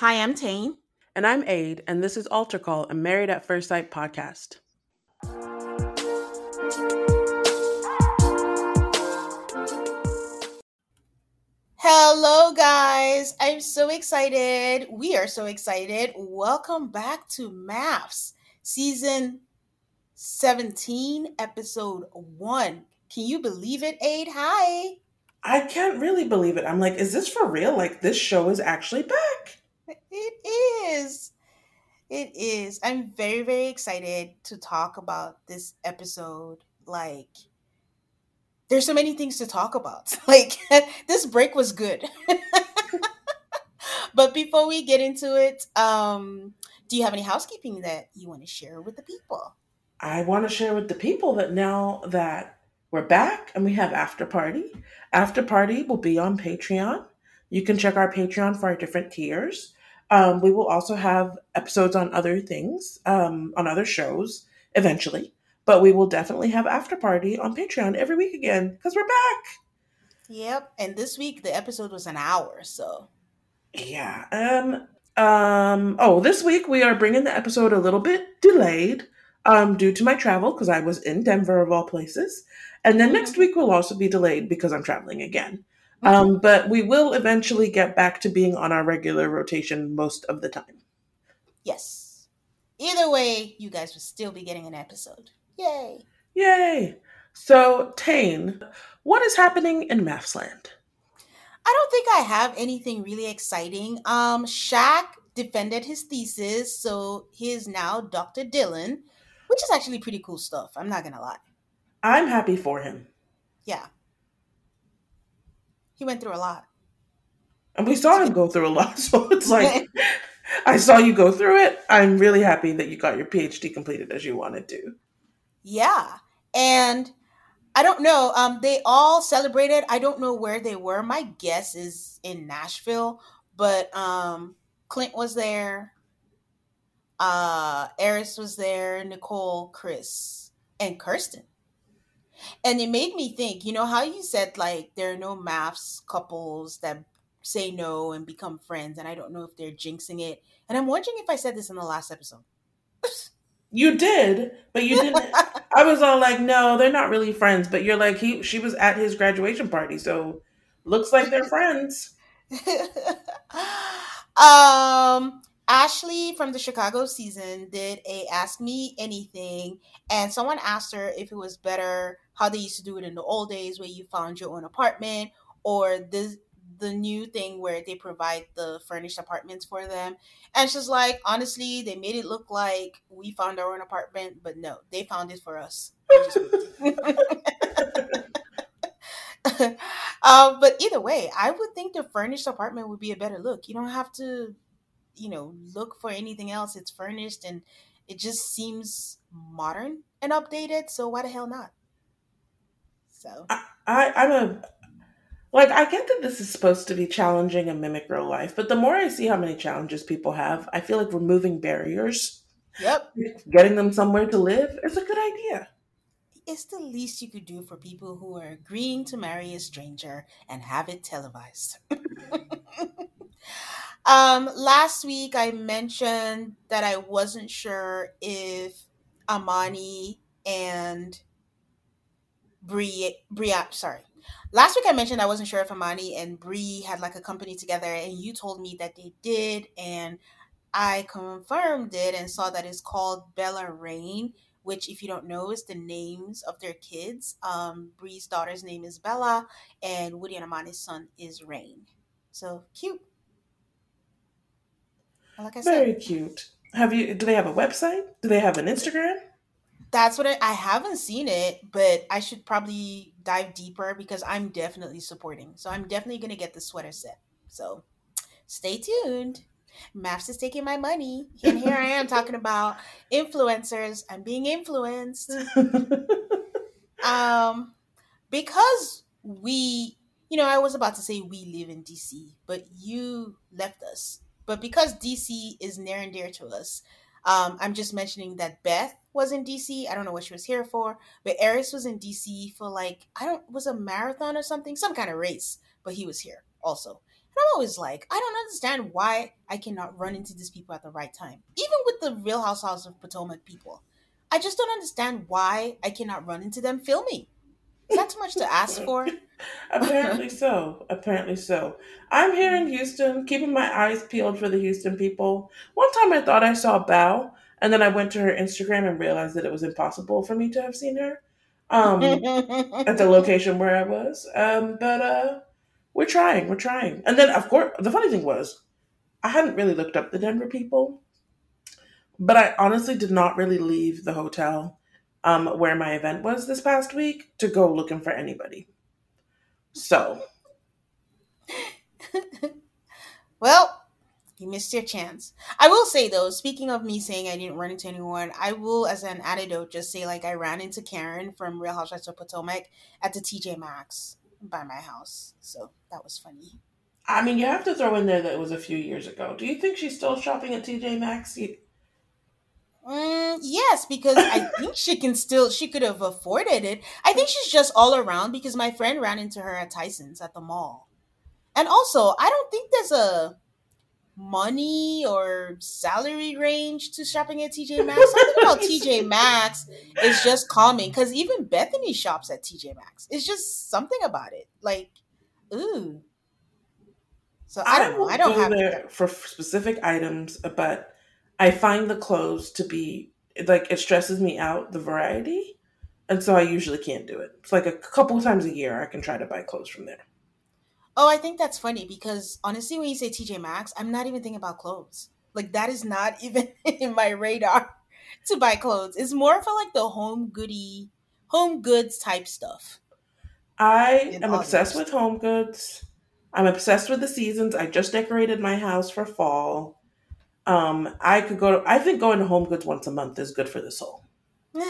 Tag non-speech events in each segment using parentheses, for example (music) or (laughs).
Hi, I'm Tane. And I'm Aid, and this is Altar Call, a Married at First Sight podcast. Hello, guys. I'm so excited. We are so excited. Welcome back to MAFS season 17, episode 1. Can you believe it, Aid? Hi. I can't really believe it. I'm like, is this for real? Like, this show is actually back. It is. It is. I'm very, very excited to talk about this episode. Like, there's so many things to talk about. (laughs) Like, (laughs) this break was good. (laughs) but before we get into it, um, do you have any housekeeping that you want to share with the people? I want to share with the people that now that we're back and we have after party, after party will be on Patreon. You can check our Patreon for our different tiers. Um, we will also have episodes on other things, um, on other shows eventually, but we will definitely have after party on Patreon every week again because we're back. Yep, and this week the episode was an hour, so yeah. Um. Um. Oh, this week we are bringing the episode a little bit delayed, um, due to my travel because I was in Denver of all places, and then next week will also be delayed because I'm traveling again. Um, but we will eventually get back to being on our regular rotation most of the time. Yes. Either way, you guys will still be getting an episode. Yay. Yay. So, Tane, what is happening in MAFSland? I don't think I have anything really exciting. Um, Shaq defended his thesis, so he is now Dr. Dylan, which is actually pretty cool stuff. I'm not gonna lie. I'm happy for him. Yeah. He went through a lot. And we saw him go through a lot. (laughs) So it's (laughs) like, I saw you go through it. I'm really happy that you got your PhD completed as you wanted to. Yeah. And I don't know. Um, they all celebrated. I don't know where they were. My guess is in Nashville, but um, Clint was there. Uh, Airris was there. Nicole, Chris, and Kirsten. And it made me think. You know how you said like there are no MAFS couples that say no and become friends, and I don't know if they're jinxing it. And I'm wondering if I said this in the last episode. You did, but you didn't. (laughs) I was all like, no, they're not really friends. But you're like, he, she was at his graduation party, so looks like they're friends. (laughs) um, Ashley from the Chicago season did a Ask Me Anything, and someone asked her if it was better how they used to do it in the old days where you found your own apartment or this the new thing where they provide the furnished apartments for them. And she's like, honestly, they made it look like we found our own apartment, but no, they found it for us. um, (laughs) but either way, I would think the furnished apartment would be a better look. You don't have to, you know, look for anything else. It's furnished and it just seems modern and updated. So why the hell not? So I, I I'm a Like, I get that this is supposed to be challenging and mimic real life, but the more I see how many challenges people have, I feel like removing barriers, Yep. getting them somewhere to live, is a good idea. It's the least you could do for people who are agreeing to marry a stranger and have it televised. (laughs) um, last week I mentioned that I wasn't sure if Amani and Brie, Brie, sorry. Last week I mentioned I wasn't sure if Amani and Brie had like a company together, and you told me that they did, and I confirmed it and saw that it's called Bella Rain, which, if you don't know, is the names of their kids. Um, Brie's daughter's name is Bella, and Woody and Amani's son is Rain. So cute. Like I Very cute. Have you? Do they have a website? Do they have an Instagram? That's what I, I haven't seen it, but I should probably dive deeper because I'm definitely supporting. So I'm definitely gonna get the sweater set. So stay tuned. MAFS is taking my money. And here I am talking (laughs) about influencers. I'm being influenced. (laughs) um, because we, you know, I was about to say we live in DC, but you left us. But because DC is near and dear to us, um, I'm just mentioning that Beth was in DC. I don't know what she was here for, but Aries was in DC for like I don't was a marathon or something, some kind of race, but he was here also. And I'm always like, I don't understand why I cannot run into these people at the right time. Even with the Real Housewives of Potomac people. I just don't understand why I cannot run into them filming. Is that too much to ask for? (laughs) Apparently so. Apparently so. I'm here in Houston, keeping my eyes peeled for the Houston people. One time I thought I saw Bao, and then I went to her Instagram and realized that it was impossible for me to have seen her um, (laughs) at the location where I was. Um, but uh, we're trying. We're trying. And then, of course, the funny thing was, I hadn't really looked up the Denver people, but I honestly did not really leave the hotel um, where my event was this past week to go looking for anybody. So. (laughs) well, you missed your chance. I will say though, speaking of me saying I didn't run into anyone, I will, as an anecdote, just say like I ran into Karen from Real Housewives of Potomac at the TJ Maxx by my house. So that was funny. I mean, you have to throw in there that it was a few years ago. Do you think she's still shopping at TJ Maxx? Mm, yes, because I (laughs) think she can still she could have afforded it. I think she's just all around because my friend ran into her at Tyson's at the mall. And also, I don't think there's a money or salary range to shopping at TJ Maxx. (laughs) Something about TJ Maxx is just calming because even Bethany shops at TJ Maxx. It's just something about it. Like, ooh. So I don't I know. I don't have there for specific items, but I find the clothes to be like it stresses me out the variety, and so I usually can't do it. It's like a couple times a year I can try to buy clothes from there. Oh, I think that's funny because honestly, when you say TJ Maxx, I'm not even thinking about clothes. Like that is not (laughs) even in my radar (laughs) to buy clothes. It's more for like the home goody, home goods type stuff. I am obsessed with home goods. I'm obsessed with the seasons. I just decorated my house for fall. Um, I could go. To, I think going to Home Goods once a month is good for the soul. (laughs)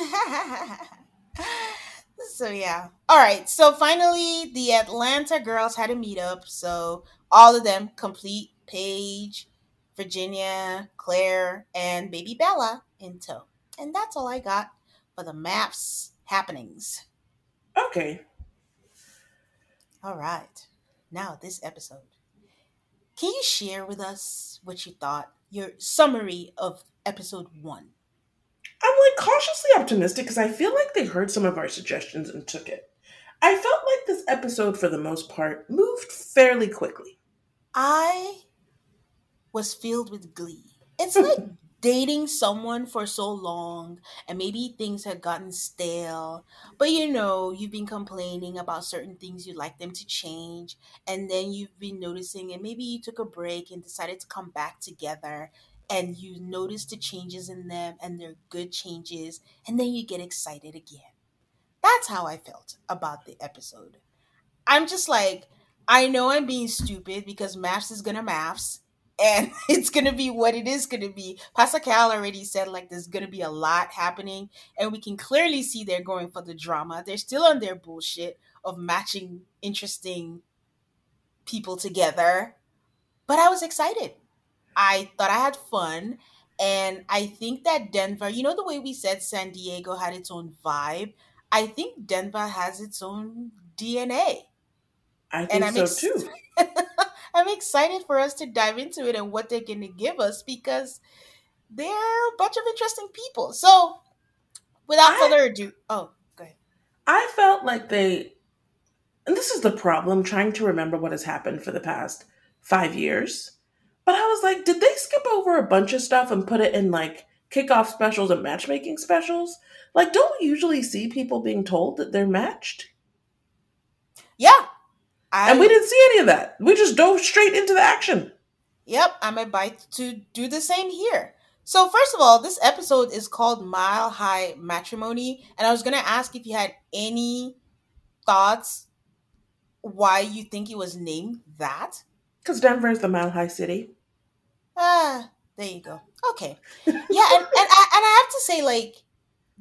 so yeah. All right. So finally, the Atlanta girls had a meetup. So all of them complete. Paige, Virginia, Claire, and baby Bella in tow. And that's all I got for the MAFS happenings. Okay. All right. Now this episode. Can you share with us what you thought your summary of episode one? I'm like cautiously optimistic because I feel like they heard some of our suggestions and took it. I felt like this episode, for the most part, moved fairly quickly. I was filled with glee. It's (laughs) like dating someone for so long and maybe things had gotten stale but you know you've been complaining about certain things you'd like them to change and then you've been noticing and maybe you took a break and decided to come back together and you notice the changes in them and they're good changes and then you get excited again. That's how i felt about the episode. I'm just like i know i'm being stupid because MAFS is gonna MAFS and (laughs) it's gonna be what it is gonna be. Pastor Cal already said like there's gonna be a lot happening, and we can clearly see they're going for the drama. They're still on their bullshit of matching interesting people together. But I was excited. I thought I had fun. And I think that Denver, you know, the way we said San Diego had its own vibe, I think Denver has its own DNA. I think I'm so ex- too. (laughs) I'm excited for us to dive into it and what they're going to give us because they're a bunch of interesting people. So, without I- further ado, oh, go ahead. I felt like they, and this is the problem trying to remember what has happened for the past five years. But I was like, did they skip over a bunch of stuff and put it in like kickoff specials and matchmaking specials? Like, don't we usually see people being told that they're matched? Yeah. I, And we didn't see any of that. We just dove straight into the action. Yep, I'm about to do the same here. So, first of all, this episode is called Mile High Matrimony. And I was going to ask if you had any thoughts why you think it was named that. Because Denver is the mile high city. Ah, there you go. Okay. Yeah, and, and, I, and I have to say, like,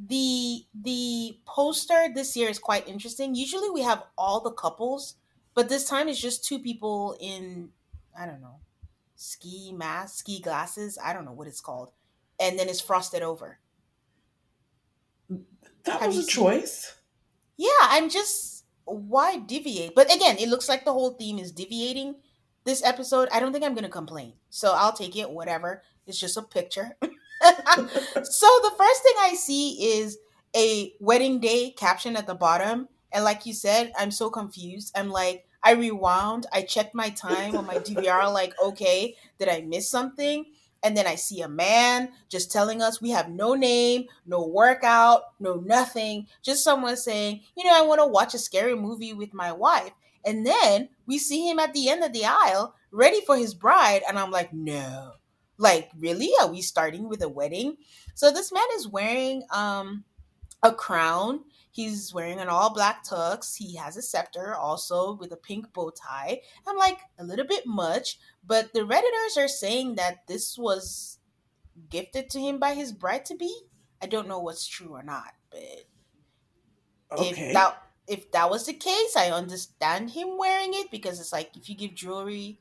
the the poster this year is quite interesting. Usually we have all the couples, but this time it's just two people in I don't know ski mask, ski glasses. I don't know what it's called, and then it's frosted over. That Have was a choice. Yeah, I'm just why deviate? But again, it looks like the whole theme is deviating. This episode, I don't think I'm gonna complain, so I'll take it. Whatever. It's just a picture. (laughs) so the first thing I see is a wedding day caption at the bottom, and like you said, I'm so confused. I'm like, I rewound, I checked my time on my DVR, like, okay, did I miss something? And then I see a man just telling us we have no name, no workout, no nothing. Just someone saying, you know, I want to watch a scary movie with my wife. And then we see him at the end of the aisle, ready for his bride. And I'm like, no. Like, really? Are we starting with a wedding? So this man is wearing um a crown. He's wearing an all black tux. He has a scepter also with a pink bow tie. I'm like, a little bit much. But the Redditors are saying that this was gifted to him by his bride to be. I don't know what's true or not, but Okay. if that if that was the case, I understand him wearing it because it's like if you give jewelry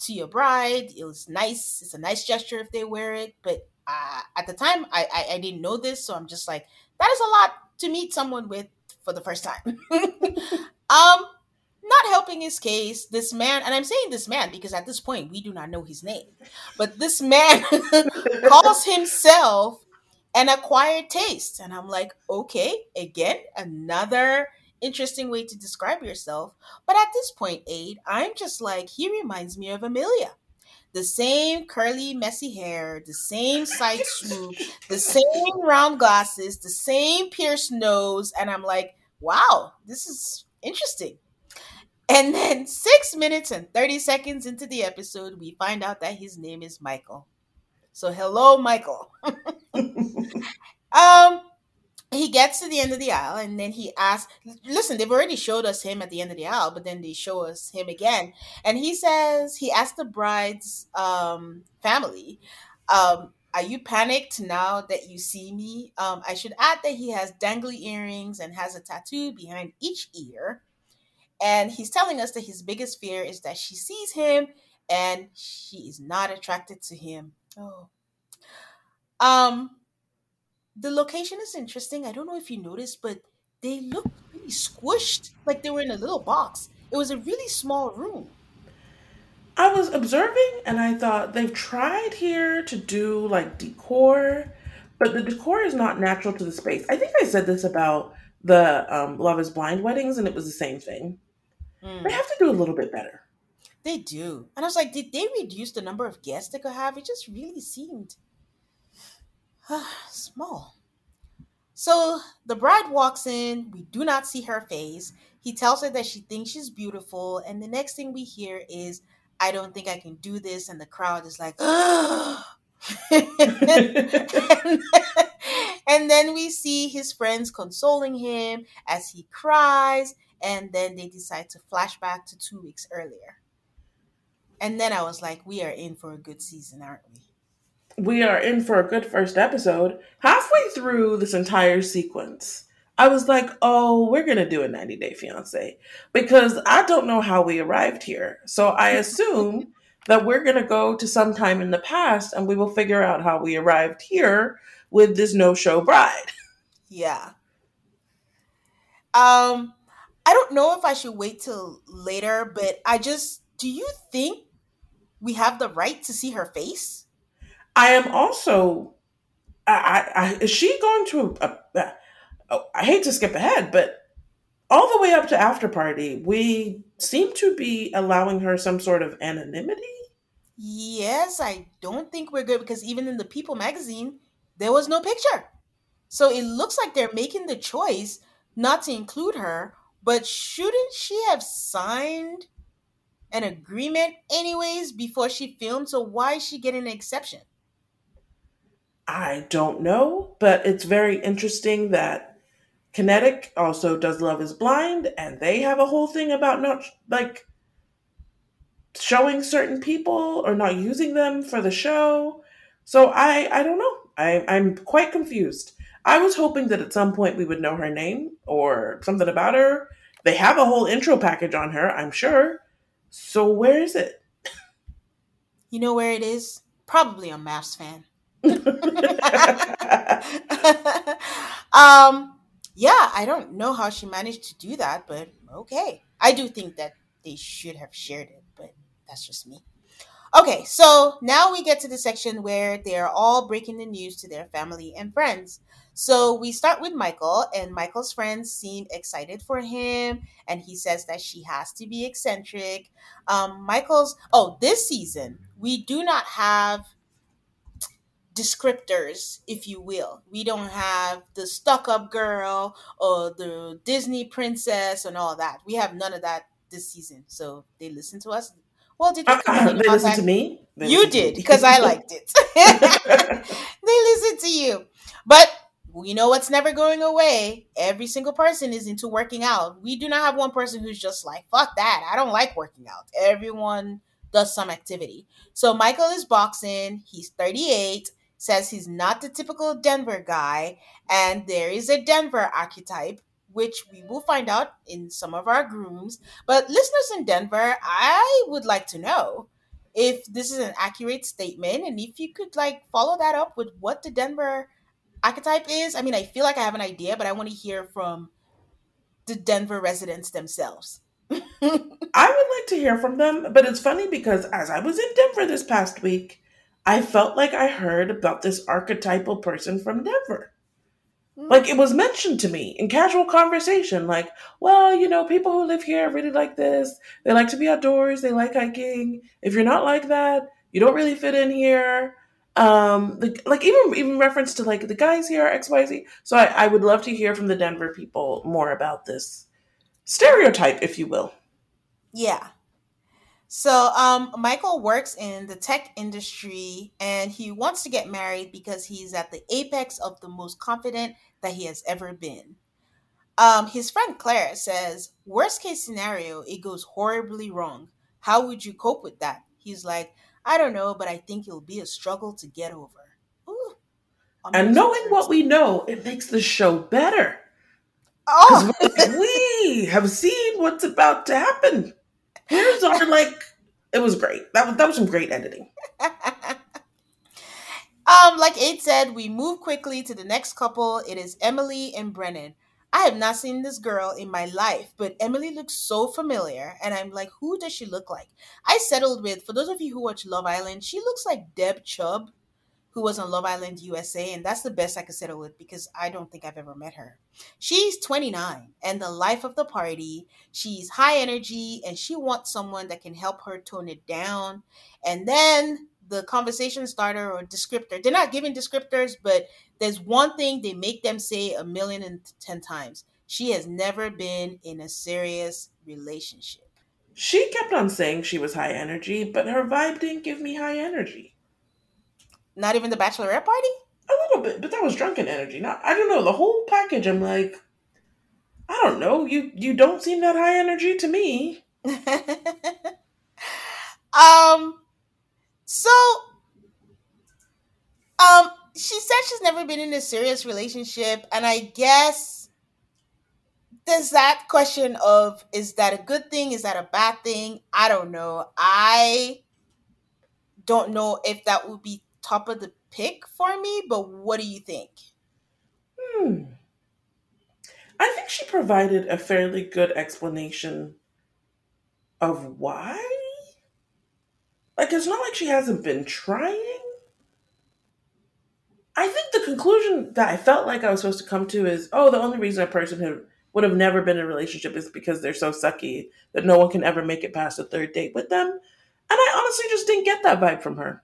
to your bride, it was nice. It's a nice gesture if they wear it. But uh, at the time, I, I I didn't know this, so I'm just like that is a lot to meet someone with for the first time. (laughs) um, not helping his case. This man, and I'm saying this man because at this point we do not know his name, but this man (laughs) calls himself an acquired taste. And I'm like, okay, again, another interesting way to describe yourself. But at this point, Aid, I'm just like, he reminds me of Amelia. The same curly, messy hair, the same side swoop, the same round glasses, the same pierced nose. And I'm like, wow, this is interesting. And then six minutes and 30 seconds into the episode, we find out that his name is Michael. So hello, Michael. (laughs) um, he gets to the end of the aisle and then he asks, listen, they've already showed us him at the end of the aisle, but then they show us him again. And he says, he asked the bride's um, family, um, are you panicked now that you see me? Um, I should add that he has dangly earrings and has a tattoo behind each ear. And he's telling us that his biggest fear is that she sees him and she is not attracted to him. Oh. Um the location is interesting. I don't know if you noticed, but they look really squished, like they were in a little box. It was a really small room. I was observing and I thought they've tried here to do like decor, but the decor is not natural to the space. I think I said this about the um, Love is Blind weddings and it was the same thing. Mm, They have to do a little bit better. they do. And I was like, did they reduce the number of guests they could have? It just really seemed (sighs) small. So the bride walks in. We do not see her face. He tells her that she thinks she's beautiful. And the next thing we hear is, I don't think I can do this. And the crowd is like, and, (laughs) and then we see his friends consoling him as he cries. And then they decide to flash back to two weeks earlier. And then I was like, we are in for a good season, aren't we? We are in for a good first episode. Halfway through this entire sequence, I was like, oh, we're going to do a 90 Day Fiance because I don't know how we arrived here. So I (laughs) assume that we're going to go to some time in the past and we will figure out how we arrived here with this no show bride. (laughs) Yeah. Um, I don't know if I should wait till later, but I just do you think we have the right to see her face? I am also. I, I, is she going to? A, a, oh, I hate to skip ahead, but all the way up to after party, we seem to be allowing her some sort of anonymity. Yes, I don't think we're good because even in the People magazine, there was no picture. So it looks like they're making the choice not to include her, but shouldn't she have signed an agreement anyways before she filmed? So why is she getting an exception? I don't know, but it's very interesting that Kinetic also does Love is Blind, and they have a whole thing about not like showing certain people or not using them for the show. So I I don't know. I I'm quite confused. I was hoping that at some point we would know her name or something about her. They have a whole intro package on her, I'm sure. So where is it? You know where it is? Probably on MAFS fan. (laughs) um yeah, I don't know how she managed to do that, but okay. I do think that they should have shared it, but that's just me. Okay, so now we get to the section where they are all breaking the news to their family and friends. So we start with Michael, and Michael's friends seem excited for him, and he says that she has to be eccentric. Um, Michael's, oh, this season, we do not have descriptors, if you will. We don't have the stuck up girl or the Disney princess and all that. We have none of that this season. So they listen to us. Well, did they, uh, uh, they listen to me? They you did because I (laughs) liked it. (laughs) they listen to you. But we know what's never going away? Every single person is into working out. We do not have one person who's just like, fuck that. I don't like working out. Everyone does some activity. So Michael is boxing. He's 38 says he's not the typical Denver guy, and there is a Denver archetype, which we will find out in some of our grooms. But listeners in Denver, I would like to know if this is an accurate statement and if you could like follow that up with what the Denver archetype is. I mean, I feel like I have an idea, but I want to hear from the Denver residents themselves. (laughs) I would like to hear from them, but it's funny because as I was in Denver this past week, I felt like I heard about this archetypal person from Denver. Mm. Like it was mentioned to me in casual conversation, like, well, you know, people who live here really like this. They like to be outdoors. They like hiking. If you're not like that, you don't really fit in here. Um, the, like even even reference to like the guys here X Y Z. So I, I would love to hear from the Denver people more about this stereotype, if you will. Yeah, so, um, Michael works in the tech industry and he wants to get married because he's at the apex of the most confident that he has ever been. Um, his friend Claire says, Worst case scenario, it goes horribly wrong. How would you cope with that? He's like, I don't know, but I think it'll be a struggle to get over. Ooh, and knowing what we know, it makes the show better. Oh, we have seen what's about to happen. Here's our like. It was great. That was that was some great editing. (laughs) um, like Aid said, we move quickly to the next couple. It is Emily and Brennan. I have not seen this girl in my life, but Emily looks so familiar, and I'm like, who does she look like? I settled with, for those of you who watch Love Island, she looks like Deb Chubb who was on Love Island USA, and that's the best I could settle with because I don't think I've ever met her. She's 29 and the life of the party. She's high energy and she wants someone that can help her tone it down. And then the conversation starter or descriptor, they're not giving descriptors, but there's one thing they make them say a million and ten times. She has never been in a serious relationship. She kept on saying she was high energy, but her vibe didn't give me high energy. Not even the bachelorette party? A little bit, but that was drunken energy. Not I don't know, the whole package I'm like I don't know, you you don't seem that high energy to me. (laughs) um so um she said she's never been in a serious relationship and I guess there's that question of is that a good thing? Is that a bad thing? I don't know. I don't know if that would be top of the pick for me, but what do you think? Hmm. I think she provided a fairly good explanation of why. Like, it's not like she hasn't been trying. I think the conclusion that I felt like I was supposed to come to is oh, the only reason a person who would have never been in a relationship is because they're so sucky that no one can ever make it past a third date with them. And I honestly just didn't get that vibe from her.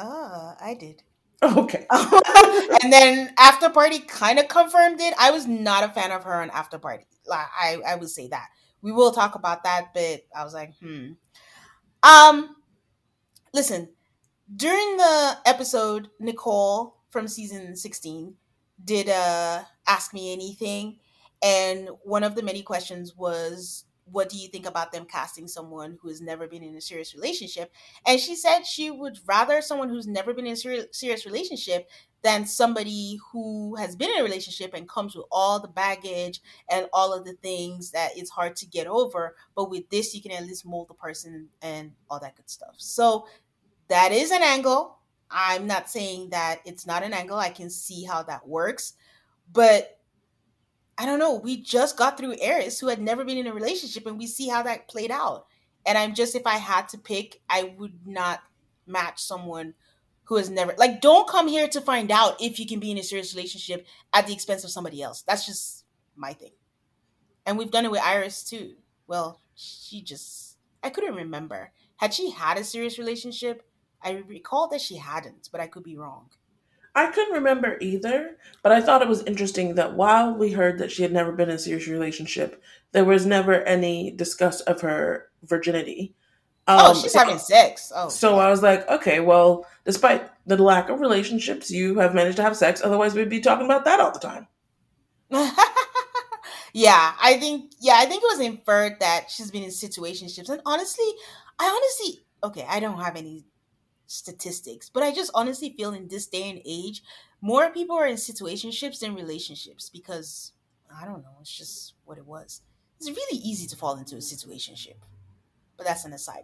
Ah, I did. (laughs) Okay. (laughs) and then After Party kind of confirmed it. I was not a fan of her on After Party. Like, I, I would say that. We will talk about that, but I was like, hmm. Um, listen, during the episode, Nicole from season 16 did uh ask me anything. And one of the many questions was what do you think about them casting someone who has never been in a serious relationship? And she said she would rather someone who's never been in a ser- serious relationship than somebody who has been in a relationship and comes with all the baggage and all of the things that it's hard to get over. But with this, you can at least mold the person and all that good stuff. So that is an angle. I'm not saying that it's not an angle. I can see how that works. But I don't know. We just got through Airris, who had never been in a relationship, and we see how that played out. And I'm just, if I had to pick, I would not match someone who has never, like, don't come here to find out if you can be in a serious relationship at the expense of somebody else. That's just my thing. And we've done it with Iris too. Well, she just, I couldn't remember. Had she had a serious relationship? I recall that she hadn't, but I could be wrong. I couldn't remember either, but I thought it was interesting that while we heard that she had never been in a serious relationship, there was never any discuss of her virginity. Um, oh, she's so, having sex. Oh, so yeah. I was like, okay, well, despite the lack of relationships, you have managed to have sex. Otherwise, we'd be talking about that all the time. (laughs) yeah, I think. Yeah, I think it was inferred that she's been in situationships, and honestly, I honestly, okay, I don't have any statistics, but I just honestly feel in this day and age, more people are in situationships than relationships because I don't know, it's just what it was. It's really easy to fall into a situationship. But that's an aside.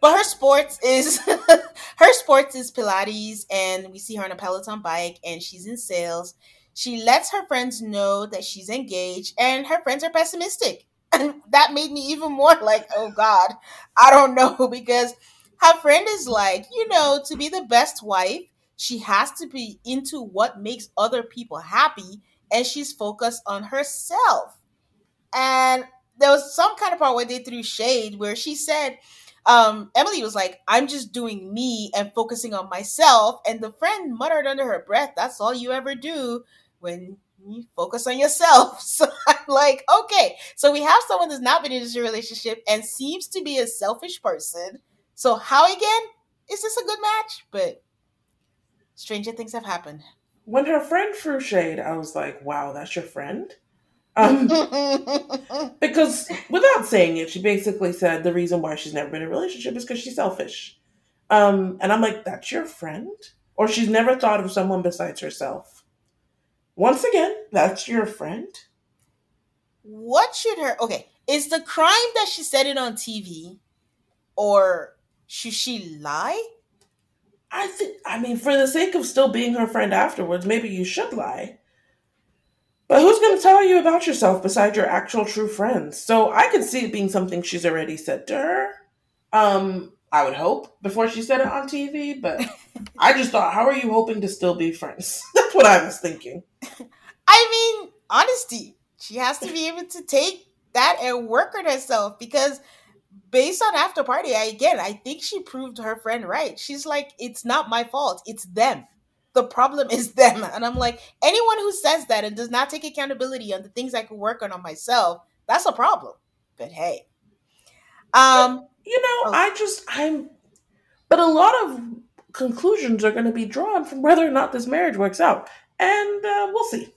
But her sports is (laughs) her sports is Pilates, and we see her on a Peloton bike, and she's in sales. She lets her friends know that she's engaged, and her friends are pessimistic. And (laughs) that made me even more like, oh God, I don't know, (laughs) because her friend is like, you know, to be the best wife, she has to be into what makes other people happy and she's focused on herself. And there was some kind of part where they threw shade where she said, um, Emily was like, I'm just doing me and focusing on myself. And the friend muttered under her breath, That's all you ever do when you focus on yourself. (laughs) So I'm like, okay. So we have someone that's not been in a relationship and seems to be a selfish person so how again is this a good match? But stranger things have happened. When her friend threw shade, I was like, "Wow, that's your friend." Um, (laughs) because without saying it, she basically said the reason why she's never been in a relationship is because she's selfish. Um, and I'm like, "That's your friend," or she's never thought of someone besides herself. Once again, that's your friend. What should her? Okay, is the crime that she said it on TV, or should she lie? I think, I mean, for the sake of still being her friend afterwards, maybe you should lie. But who's going to tell you about yourself besides your actual true friends? So I could see it being something she's already said to her. Um, I would hope before she said it on TV, but (laughs) I just thought, how are you hoping to still be friends? (laughs) That's what I was thinking. I mean, honesty. She has to be able to take that and work on herself because based on after party, I again, I think she proved her friend right. She's like, it's not my fault, it's them. The problem is (laughs) them. And I'm like, anyone who says that and does not take accountability on the things I can work on on myself, that's a problem. But hey. Um, you know, oh. I just I'm but a lot of conclusions are going to be drawn from whether or not this marriage works out. And uh, we'll see.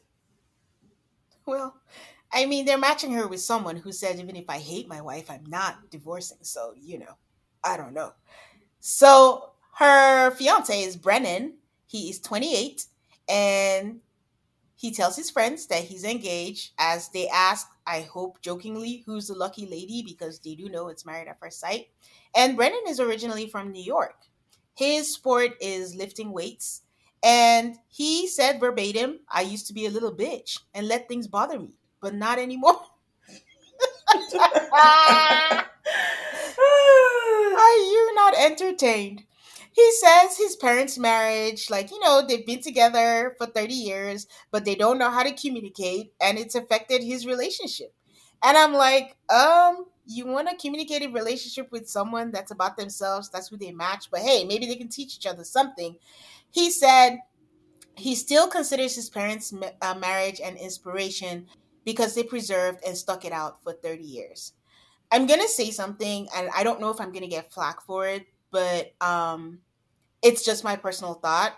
Well, I mean, they're matching her with someone who said, even if I hate my wife, I'm not divorcing. So, you know, I don't know. So, her fiance is Brennan. He is 28. And he tells his friends that he's engaged as they ask, I hope jokingly, who's the lucky lady because they do know it's married at first sight. And Brennan is originally from New York. His sport is lifting weights. And he said verbatim, I used to be a little bitch and let things bother me, but not anymore. (laughs) Are you not entertained? He says his parents' marriage, like, you know, they've been together for 30 years, but they don't know how to communicate and it's affected his relationship. And I'm like, um, you want a communicative relationship with someone that's about themselves, that's who they match, but hey, maybe they can teach each other something. He said he still considers his parents' uh, marriage an inspiration because they preserved and stuck it out for 30 years. I'm gonna say something, and I don't know if I'm gonna get flack for it, but um, it's just my personal thought.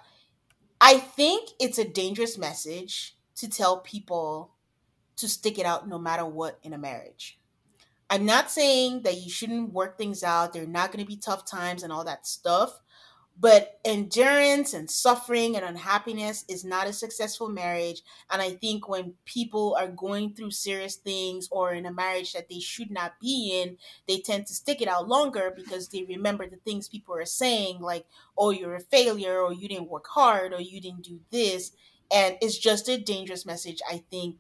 I think it's a dangerous message to tell people to stick it out no matter what in a marriage. I'm not saying that you shouldn't work things out. There are not going to be tough times and all that stuff. But endurance and suffering and unhappiness is not a successful marriage. And I think when people are going through serious things or in a marriage that they should not be in, they tend to stick it out longer because they remember the things people are saying, like, oh, you're a failure, or you didn't work hard, or you didn't do this. And it's just a dangerous message, I think,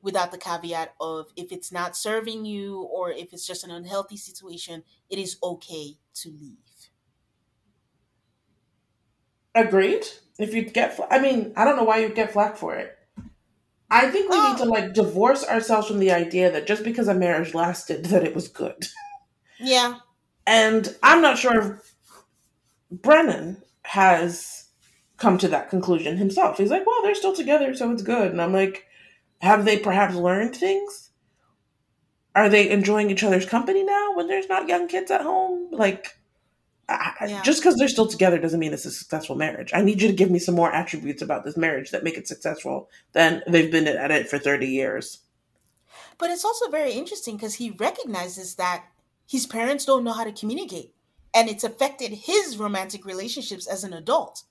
without the caveat of if it's not serving you or if it's just an unhealthy situation, it is okay to leave. Agreed. If you get, I mean, I don't know why you'd get flack for it. I think we need to oh. like divorce ourselves from the idea that just because a marriage lasted, (laughs) that it was good. Yeah. And I'm not sure if Brennan has come to that conclusion himself. He's like, well, they're still together, so it's good. And I'm like, have they perhaps learned things? Are they enjoying each other's company now when there's not young kids at home? Like, yeah. just because they're still together doesn't mean it's a successful marriage. I need you to give me some more attributes about this marriage that make it successful than they've been at it for 30 years. But it's also very interesting because he recognizes that his parents don't know how to communicate and it's affected his romantic relationships as an adult.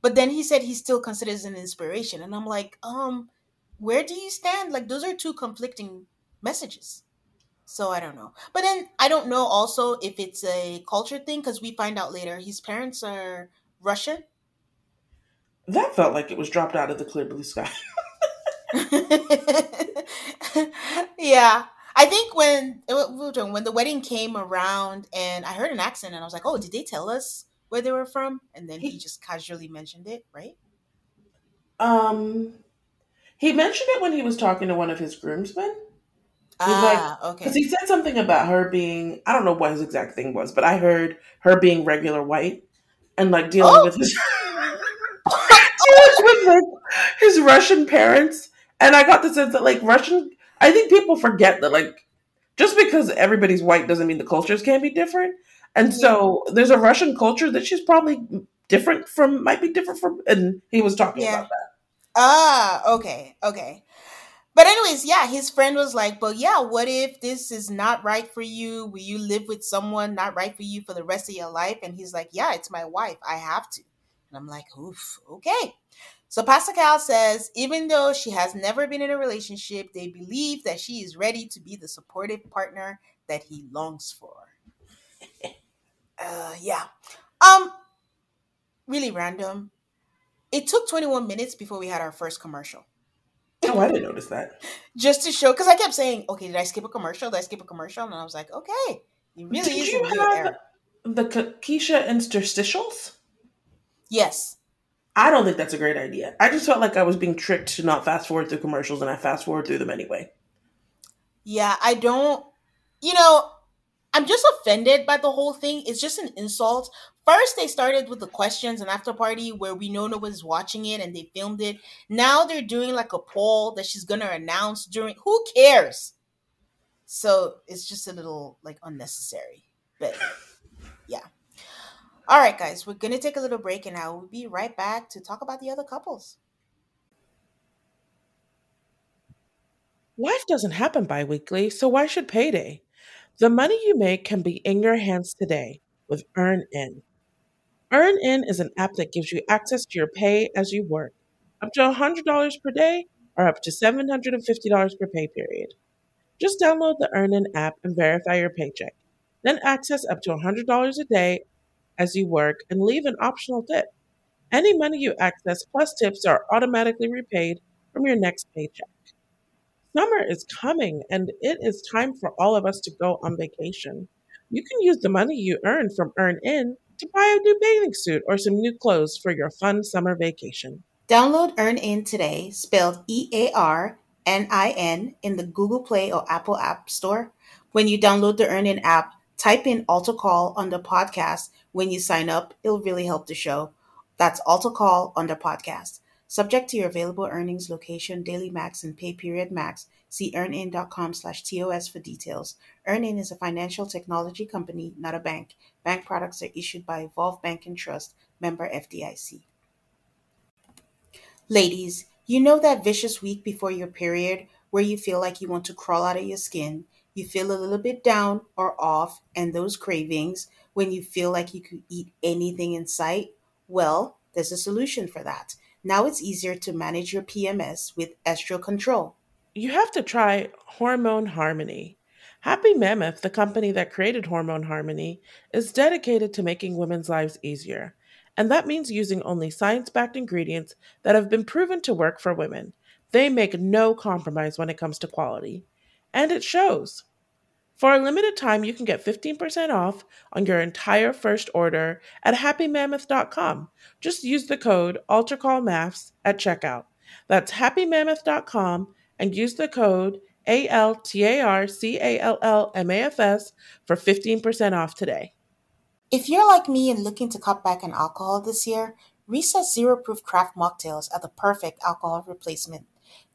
But then he said he still considers an inspiration. And I'm like, um, where do you stand? Like, those are two conflicting messages. So I don't know. But then I don't know also if it's a culture thing because we find out later his parents are Russian. That felt like it was dropped out of the clear blue sky. (laughs) yeah. I think when when the wedding came around and I heard an accent and I was like, "Oh, did they tell us where they were from?" And then he just casually mentioned it, right? Um, he mentioned it when he was talking to one of his groomsmen. Ah, like, okay. Because he said something about her being, I don't know what his exact thing was, but I heard her being regular white and like dealing oh. with his (laughs) with like his Russian parents. And I got the sense that like Russian, I think people forget that like just because everybody's white doesn't mean the cultures can't be different. And so there's a Russian culture that she's probably different from, might be different from, and he was talking yeah. about that. Ah, okay, okay. But anyways, yeah, his friend was like, "But yeah, what if this is not right for you? Will you live with someone not right for you for the rest of your life?" And he's like, "Yeah, it's my wife. I have to." And I'm like, "Oof, okay." So Pastor Cal says, even though she has never been in a relationship, they believe that she is ready to be the supportive partner that he longs for. (laughs) uh, yeah. Um, really random. It took 21 minutes before we had our first commercial. Oh, I didn't notice that. Just to show, because I kept saying, "Okay, did I skip a commercial? Did I skip a commercial?" And I was like, "Okay, it really did you have the Keisha interstitials?" Yes. I don't think that's a great idea. I just felt like I was being tricked to not fast forward through commercials, and I fast forward through them anyway. Yeah, I don't. You know, I'm just offended by the whole thing. It's just an insult. First, they started with the questions and after party where we know no one's watching it and they filmed it. Now they're doing like a poll that she's gonna announce during. Who cares? So it's just a little like unnecessary. But yeah. All right, guys, we're gonna take a little break and I will be right back to talk about the other couples. Life doesn't happen bi weekly, so why should payday? The money you make can be in your hands today with EarnIn. EarnIn is an app that gives you access to your pay as you work. up to $100 per day, or up to $750 per pay period. Just download the EarnIn app and verify your paycheck. Then access up to $100 a day as you work and leave an optional tip. Any money you access plus tips are automatically repaid from your next paycheck. Summer is coming and it is time for all of us to go on vacation. You can use the money you earn from EarnIn to buy a new bathing suit or some new clothes for your fun summer vacation. Download EarnIn today, spelled E A R N I N, in the Google Play or Apple App Store. When you download the EarnIn app, type in Altar Call on the podcast. When you sign up, it'll really help the show. That's Altar Call on the podcast. Subject to your available earnings, location, daily max, and pay period max. See earnin.com slash TOS for details. Earnin is a financial technology company, not a bank. Bank products are issued by Evolve Bank and Trust, member FDIC. Ladies, you know that vicious week before your period where you feel like you want to crawl out of your skin, you feel a little bit down or off, and those cravings when you feel like you could eat anything in sight? Well, there's a solution for that. Now it's easier to manage your PMS with Estro Control. You have to try Hormone Harmony. Happy Mammoth, the company that created Hormone Harmony, is dedicated to making women's lives easier. And that means using only science backed ingredients that have been proven to work for women. They make no compromise when it comes to quality. And it shows. For a limited time, you can get 15% off on your entire first order at happymammoth.com. Just use the code AltarCallMAFS at checkout. That's happymammoth.com and use the code A L T A R C A L L M A F S for 15% off today. If you're like me and looking to cut back on alcohol this year, Recess Zero Proof Craft Mocktails are the perfect alcohol replacement.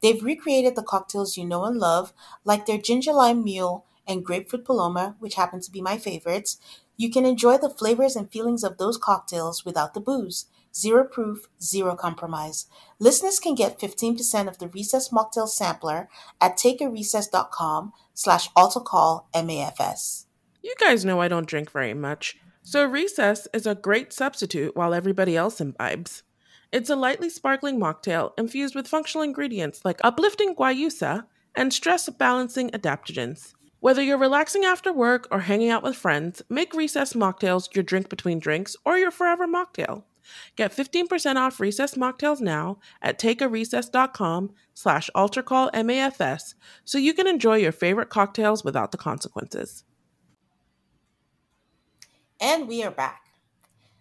They've recreated the cocktails you know and love, like their ginger lime mule and grapefruit paloma, which happen to be my favorites. You can enjoy the flavors and feelings of those cocktails without the booze. Zero proof, zero compromise. Listeners can get 15% of the Recess Mocktail Sampler at takearecess.com slash AltarCallMAFS. You guys know I don't drink very much, so Recess is a great substitute while everybody else imbibes. It's a lightly sparkling mocktail infused with functional ingredients like uplifting guayusa and stress balancing adaptogens. Whether you're relaxing after work or hanging out with friends, make Recess mocktails your drink between drinks or your forever mocktail. Get 15% off Recess mocktails now at takearecess.com slash altarcallmafs so you can enjoy your favorite cocktails without the consequences. And we are back.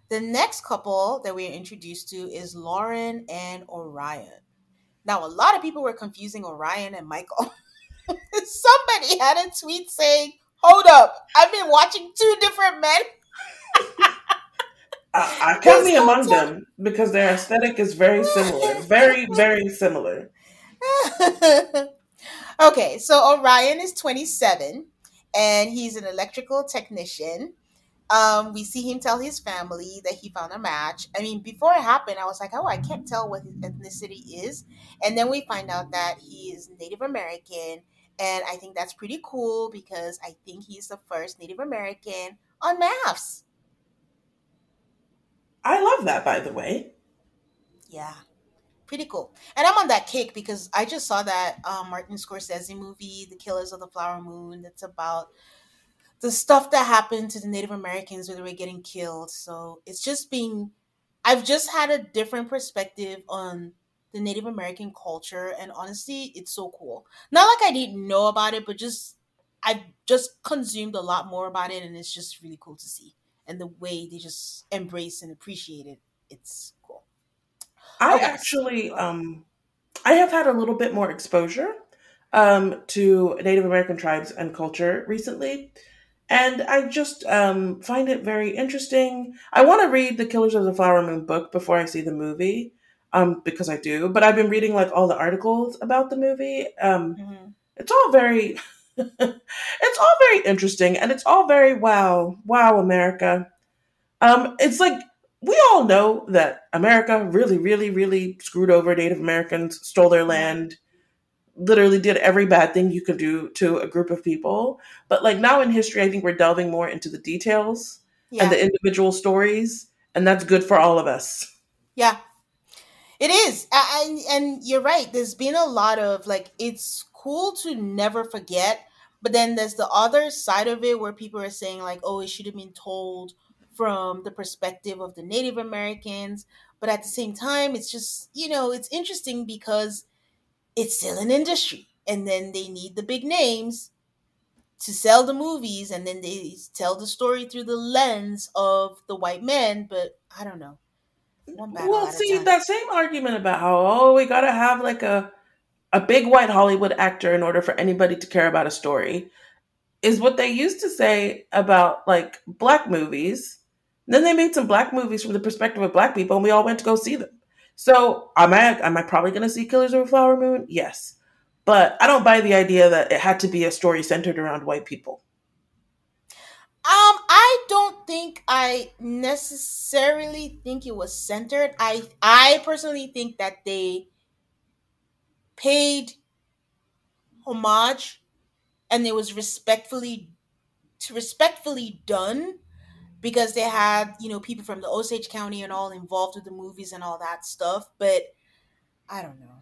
The next couple that we are introduced to is Lauren and Orion. Now, a lot of people were confusing Orion and Michael. (laughs) Somebody had a tweet saying, Hold up, I've been watching two different men. (laughs) I, I count me among them because their aesthetic is very similar. Very, very similar. (laughs) okay, so Orion is 27 and he's an electrical technician. Um, we see him tell his family that he found a match. I mean, before it happened, I was like, oh, I can't tell what his ethnicity is. And then we find out that he is Native American. And I think that's pretty cool because I think he's the first Native American on MAFS. I love that, by the way. Yeah, pretty cool. And I'm on that kick because I just saw that um, Martin Scorsese movie, The Killers of the Flower Moon. That's about the stuff that happened to the Native Americans when they were getting killed. So it's just being, I've just had a different perspective on the Native American culture, and honestly, it's so cool. Not like I didn't know about it, but just I've just consumed a lot more about it, and it's just really cool to see. And the way they just embrace and appreciate it, it's cool. I okay. actually, um, I have had a little bit more exposure um, to Native American tribes and culture recently. And I just um, find it very interesting. I want to read the Killers of the Flower Moon book before I see the movie um, because I do. But I've been reading like all the articles about the movie. Um, mm-hmm. It's all very, (laughs) it's all very interesting, and it's all very wow, wow, America. Um, it's like we all know that America really, really, really screwed over Native Americans, stole their land, literally did every bad thing you could do to a group of people. But like now in history, I think we're delving more into the details yeah. and the individual stories, and that's good for all of us. Yeah, It is, and and you're right. There's been a lot of like it's cool to never forget, but then there's the other side of it where people are saying like, oh, it should have been told from the perspective of the Native Americans, but at the same time, it's just you know it's interesting because it's still an industry, and then they need the big names to sell the movies, and then they tell the story through the lens of the white men. But I don't know well, see that same argument about how oh we gotta have like a a big white Hollywood actor in order for anybody to care about a story is what they used to say about like black movies. And then they made some black movies from the perspective of black people, and we all went to go see them. So am I am I probably going to see Killers of a Flower Moon? Yes, but I don't buy the idea that it had to be a story centered around white people. Um, I don't think I necessarily think it was centered. I I personally think that they paid homage and it was respectfully respectfully done because they had, you know, people from the Osage County and all involved with the movies and all that stuff, but I don't know.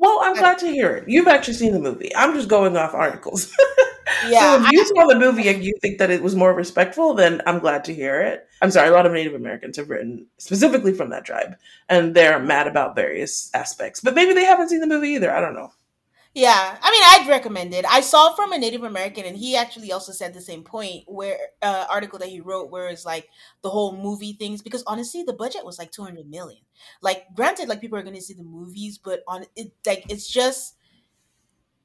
Well, I'm glad to hear it. You've actually seen the movie. I'm just going off articles. (laughs) Yeah. so if you saw the movie and you think that it was more respectful, then I'm glad to hear it. I'm sorry, a lot of Native Americans have written specifically from that tribe, and they're mad about various aspects. But maybe they haven't seen the movie either. I don't know. Yeah, I mean, I'd recommend it. I saw from a Native American, and he actually also said the same point. Where uh, article that he wrote, where it's like the whole movie things, because honestly, the budget was like two hundred million. Like, granted, like people are going to see the movies, but on it, like it's just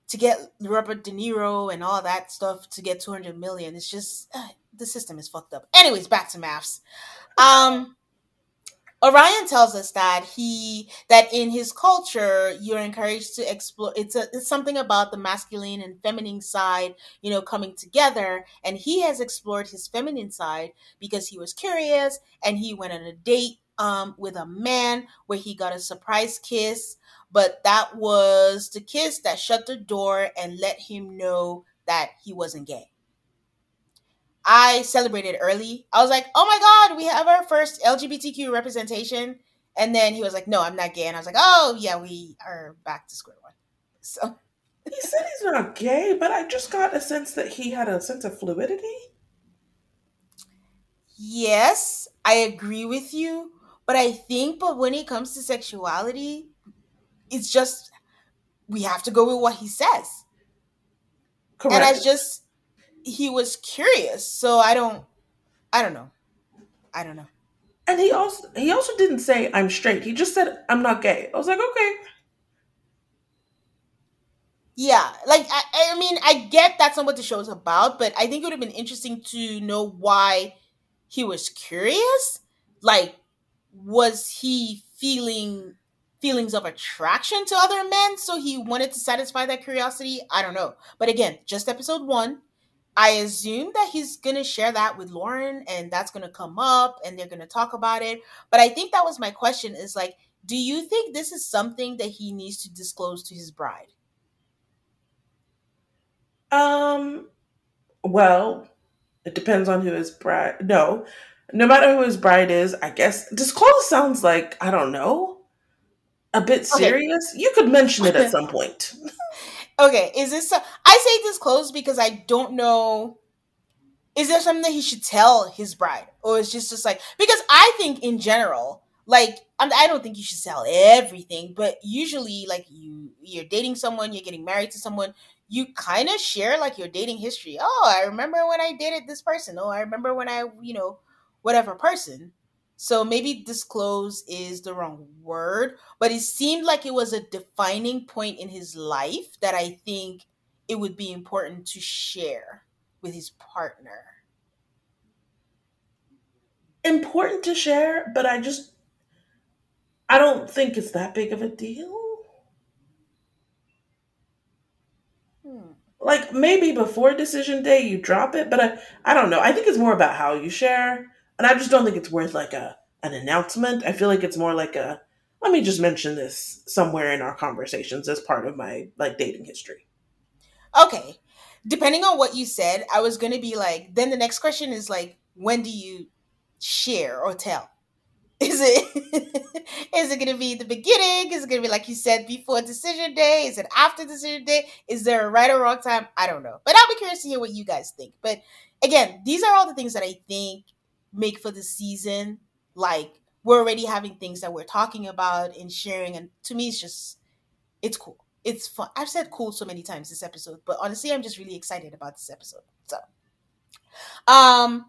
to get Robert De Niro and all that stuff to get 200 million. It's just uh, the system is fucked up. Anyways, back to MAFS. Um, Orion tells us that he that in his culture you're encouraged to explore. It's a it's something about the masculine and feminine side, you know, coming together. And he has explored his feminine side because he was curious and he went on a date um, with a man where he got a surprise kiss but that was the kiss that shut the door and let him know that he wasn't gay. I celebrated early. I was like, oh my God, we have our first LGBTQ representation. And then he was like, no, I'm not gay. And I was like, oh, yeah, we are back to square one. (laughs) So. He said he's not gay, but I just got a sense that he had a sense of fluidity. Yes, I agree with you. But I think, but when it comes to sexuality, it's just we have to go with what he says. Correct. And I just he was curious, so I don't I don't know. I don't know. And he also he also didn't say I'm straight. He just said I'm not gay. I was like, okay. Yeah, like I, I mean, I get that's not what the show is about, but I think it would have been interesting to know why he was curious. Like, was he feeling feelings of attraction to other men, so he wanted to satisfy that curiosity. I don't know. But again, just episode one. I assume that he's going to share that with Lauren and that's going to come up and they're going to talk about it. But I think that was my question is like, do you think this is something that he needs to disclose to his bride? Um, well, it depends on who his bride. No, no matter who his bride is, I guess disclose sounds like I don't know a bit serious, okay. you could mention it at (laughs) some point. (laughs) okay, is this? A, I say disclose because I don't know. Is there something that he should tell his bride, or is just just like because I think in general, like I don't think you should sell everything, but usually, like you you're dating someone, you're getting married to someone, you kind of share like your dating history. Oh, I remember when I dated this person. Oh, I remember when I, you know, whatever person. So maybe disclose is the wrong word, but it seemed like it was a defining point in his life that I think it would be important to share with his partner. Important to share, but I just I don't think it's that big of a deal. Hmm. Like maybe before decision day you drop it, but I I don't know. I think it's more about how you share and I just don't think it's worth like a an announcement. I feel like it's more like a let me just mention this somewhere in our conversations as part of my like dating history. Okay. Depending on what you said, I was going to be like then the next question is like when do you share or tell? (laughs) Is it (laughs) Is it going to be the beginning? Is it going to be like you said before decision day? Is it after decision day? Is there a right or wrong time? I don't know. But I'll be curious to hear what you guys think. But again, these are all the things that I think make for the season. Like we're already having things that we're talking about and sharing. And to me, it's just, it's cool. It's fun. I've said cool so many times this episode, but honestly, I'm just really excited about this episode. So, um,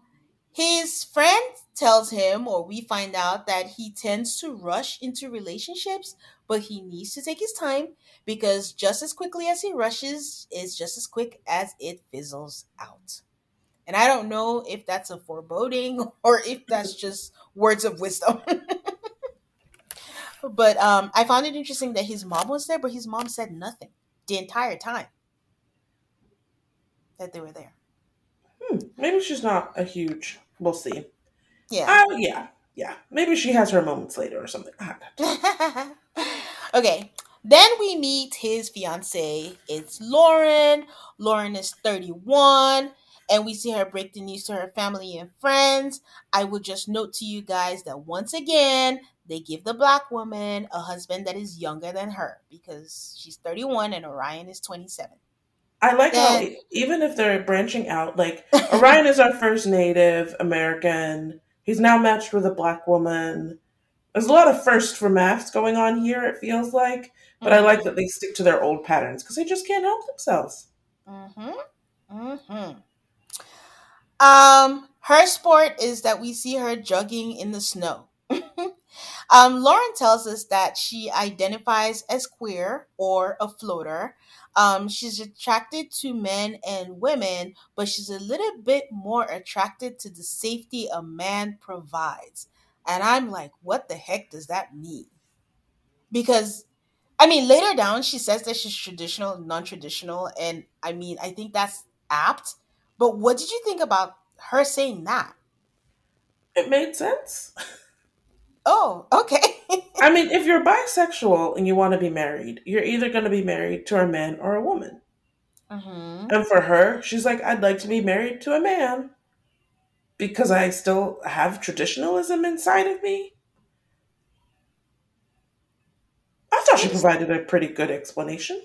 his friend tells him, or we find out that he tends to rush into relationships, but he needs to take his time because just as quickly as he rushes is just as quick as it fizzles out. And I don't know if that's a foreboding (laughs) or if that's just words of wisdom. (laughs) but um, I found it interesting that his mom was there, but his mom said nothing the entire time that they were there. Hmm, maybe she's not a huge We'll see. Yeah. Uh, yeah. Yeah. Maybe she has her moments later or something. (laughs) okay. Then we meet his fiance. It's Lauren. Lauren is 31 and we see her break the news to her family and friends. I would just note to you guys that once again, they give the black woman a husband that is younger than her because she's 31 and Orion is 27. I like then, how even if they're branching out, like Orion is our first Native American. He's now matched with a black woman. There's a lot of first for MAFS going on here. It feels like, but mm-hmm. I like that they stick to their old patterns because they just can't help themselves. Mm-hmm. Hmm. Um. Her sport is that we see her jogging in the snow. (laughs) um, Lauren tells us that she identifies as queer or a floater, um, she's attracted to men and women, but she's a little bit more attracted to the safety a man provides. And I'm like, what the heck does that mean? Because, I mean, later down, she says that she's traditional, non traditional. And I mean, I think that's apt. But what did you think about her saying that? It made sense. Oh, okay. (laughs) I mean, if you're bisexual and you want to be married, you're either going to be married to a man or a woman. Mm-hmm. And for her, she's like, I'd like to be married to a man because I still have traditionalism inside of me. I thought she provided a pretty good explanation.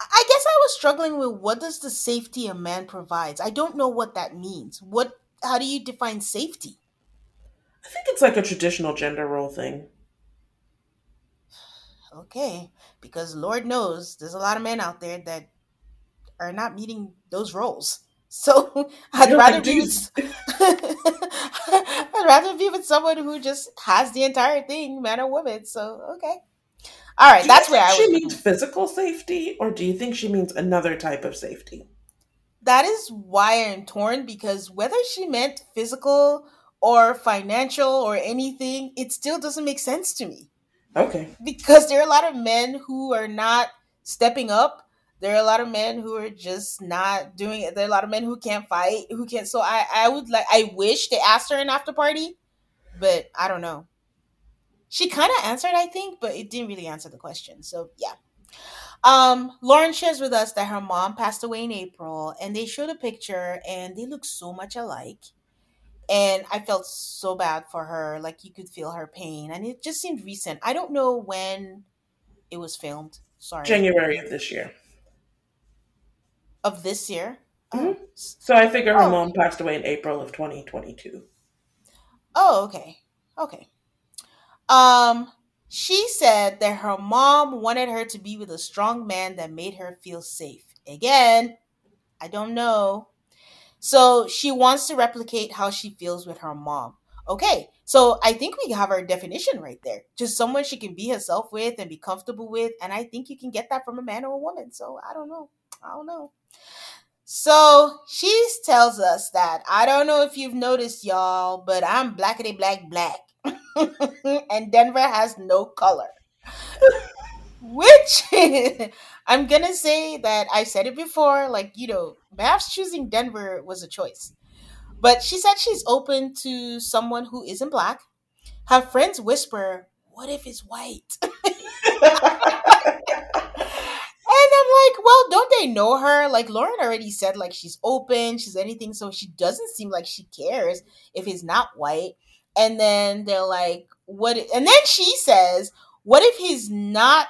I guess I was struggling with what does the safety a man provides? I don't know what that means. What how do you define safety? I think it's like a traditional gender role thing. Okay, because Lord knows there's a lot of men out there that are not meeting those roles. (laughs) So (laughs) I'd You're rather like, be with, (laughs) I'd rather be with someone who just has the entire thing, man or woman. So okay. All right, that's where I she means physical safety, or do you think she means another type of safety? That is why I'm torn because whether she meant physical or financial or anything, it still doesn't make sense to me. Okay. Because there are a lot of men who are not stepping up. There are a lot of men who are just not doing it. There are a lot of men who can't fight, who can't. So I, I would like, I wish they asked her an after party, but I don't know. She kind of answered, I think, but it didn't really answer the question. So yeah. Um, Lauren shares with us that her mom passed away in April, and they showed a picture, and they look so much alike and I felt so bad for her. Like you could feel her pain, and it just seemed recent. I don't know when it was filmed. Sorry, January of this year. Of this year. Mm-hmm. Oh. So I figure her oh. mom passed away in April of 2022. Oh, okay, okay. Um, she said that her mom wanted her to be with a strong man that made her feel safe. Again, I don't know so she wants to replicate how she feels with her mom. Okay, so I think we have our definition right there. Just someone she can be herself with and be comfortable with. And I think you can get that from a man or a woman. So I don't know. I don't know. So she tells us that I don't know if you've noticed, y'all, but I'm blackety black black. (laughs) and Denver has no color. Which (laughs) I'm gonna say that I said it before, like, you know, perhaps choosing Denver was a choice. But she said she's open to someone who isn't black. Her friends whisper, What if it's white? (laughs) and I'm like, well, don't they know her? Like Lauren already said, like she's open, she's anything, so she doesn't seem like she cares if it's not white. And then they're like, what and then she says, what if he's not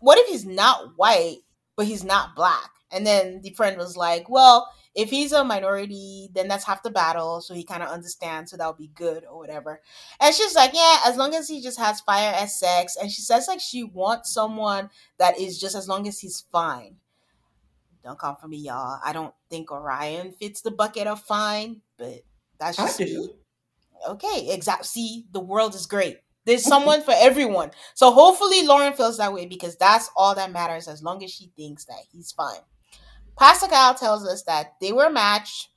what if he's not white, but he's not black? And then the friend was like, well, if he's a minority, then that's half the battle. So he kind of understands. So that'll be good or whatever. And she's like, yeah, as long as he just has fire as sex. And she says, like, she wants someone that is just as long as he's fine. Don't come for me, y'all. I don't think Orion fits the bucket of fine, but that's just. Me. Okay, exactly. See, the world is great. There's (laughs) someone for everyone. So hopefully Lauren feels that way because that's all that matters as long as she thinks that he's fine. Pastor Cal tells us that they were matched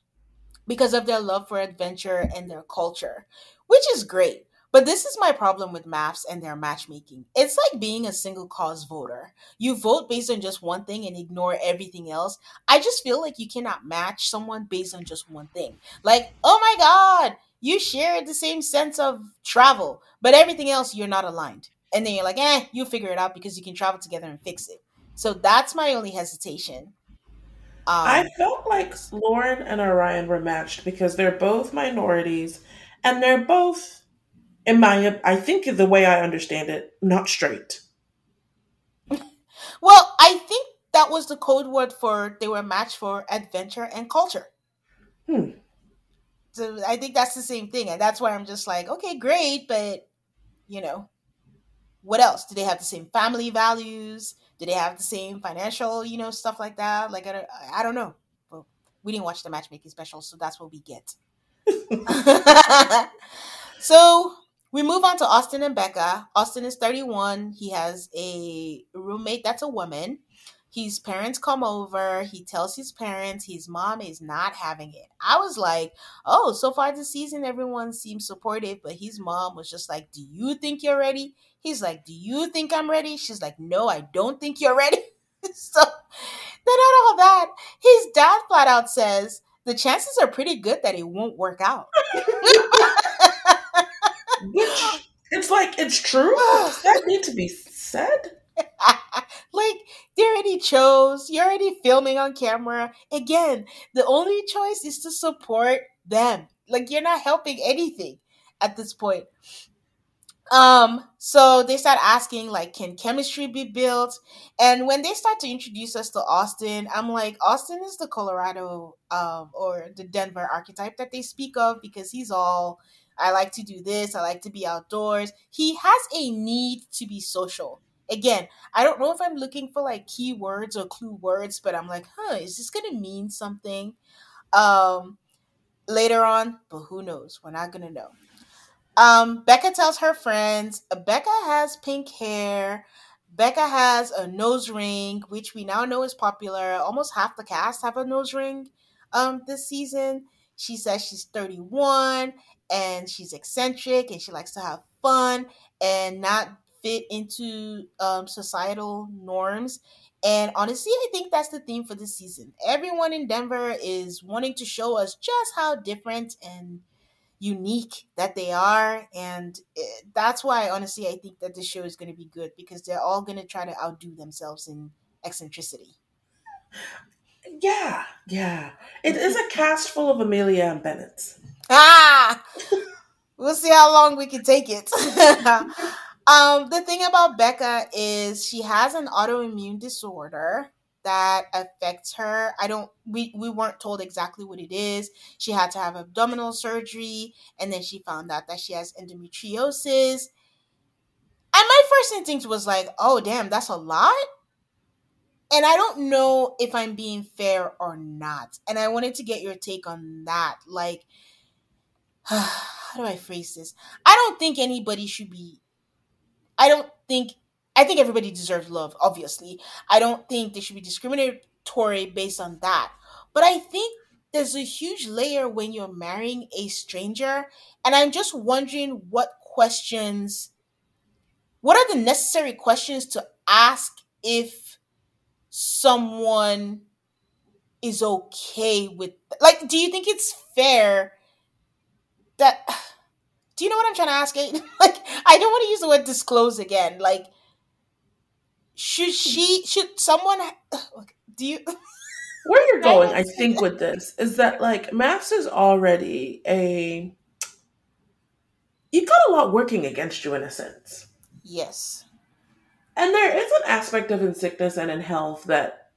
because of their love for adventure and their culture, which is great. But this is my problem with MAFS and their matchmaking. It's like being a single cause voter. You vote based on just one thing and ignore everything else. I just feel like you cannot match someone based on just one thing. Like, oh my God, you share the same sense of travel, but everything else you're not aligned. And then you're like, eh, you figure it out because you can travel together and fix it. So that's my only hesitation. Um, I felt like Lauren and Orion were matched because they're both minorities and they're both in my I think the way I understand it, not straight. (laughs) well, I think that was the code word for they were matched for adventure and culture. Hmm. So I think that's the same thing, and that's why I'm just like, okay, great, but you know, what else? Do they have the same family values? Do they have the same financial, you know, stuff like that? Like I don't, I don't know. But we didn't watch the matchmaking special, so that's what we get. (laughs) (laughs) so we move on to Austin and Becca. Austin is 31. He has a roommate that's a woman. His parents come over. He tells his parents his mom is not having it. I was like, oh, so far this season, everyone seems supportive, but his mom was just like, do you think you're ready? He's like, do you think I'm ready? She's like, no, I don't think you're ready. (laughs) so then out all that, his dad flat out says, the chances are pretty good that it won't work out. (laughs) Which it's like it's true. (sighs) Does that need to be said? (laughs) like they already chose. You're already filming on camera. Again, the only choice is to support them. Like you're not helping anything at this point. Um, so they start asking like, can chemistry be built? And when they start to introduce us to Austin, I'm like, Austin is the Colorado um or the Denver archetype that they speak of because he's all I like to do this. I like to be outdoors. He has a need to be social. Again, I don't know if I'm looking for like keywords or clue words, but I'm like, huh, is this gonna mean something um later on? But who knows? We're not gonna know. Um, Becca tells her friends Becca has pink hair. Becca has a nose ring, which we now know is popular. Almost half the cast have a nose ring um, this season. She says she's 31 and she's eccentric and she likes to have fun and not fit into um, societal norms. And honestly, I think that's the theme for this season. Everyone in Denver is wanting to show us just how different and unique that they are. And it, eh, that's why, honestly, I think that this show is going to be good because they're all going to try to outdo themselves in eccentricity. Yeah, yeah. It is a cast full of Amelia and Bennett. Ah, (laughs) we'll see how long we can take it. (laughs) um, the thing about Becca is she has an autoimmune disorder that affects her. I don't we we weren't told exactly what it is. She had to have abdominal surgery and then she found out that she has endometriosis. And my first instinct was like, "Oh damn, that's a lot." And I don't know if I'm being fair or not. And I wanted to get your take on that. Like (sighs) how do I phrase this? I don't think anybody should be. I don't think. I think everybody deserves love, obviously. I don't think they should be discriminatory based on that. But I think there's a huge layer when you're marrying a stranger. And I'm just wondering what questions, what are the necessary questions to ask if someone is okay with, like, do you think it's fair that do you know what I'm trying to ask? (laughs) like I don't want to use the word disclose again. Like should hmm. she should someone do you (laughs) where you're going i think with this is that like MAFS is already a you've got a lot working against you in a sense. Yes. And there is an aspect of in sickness and in health that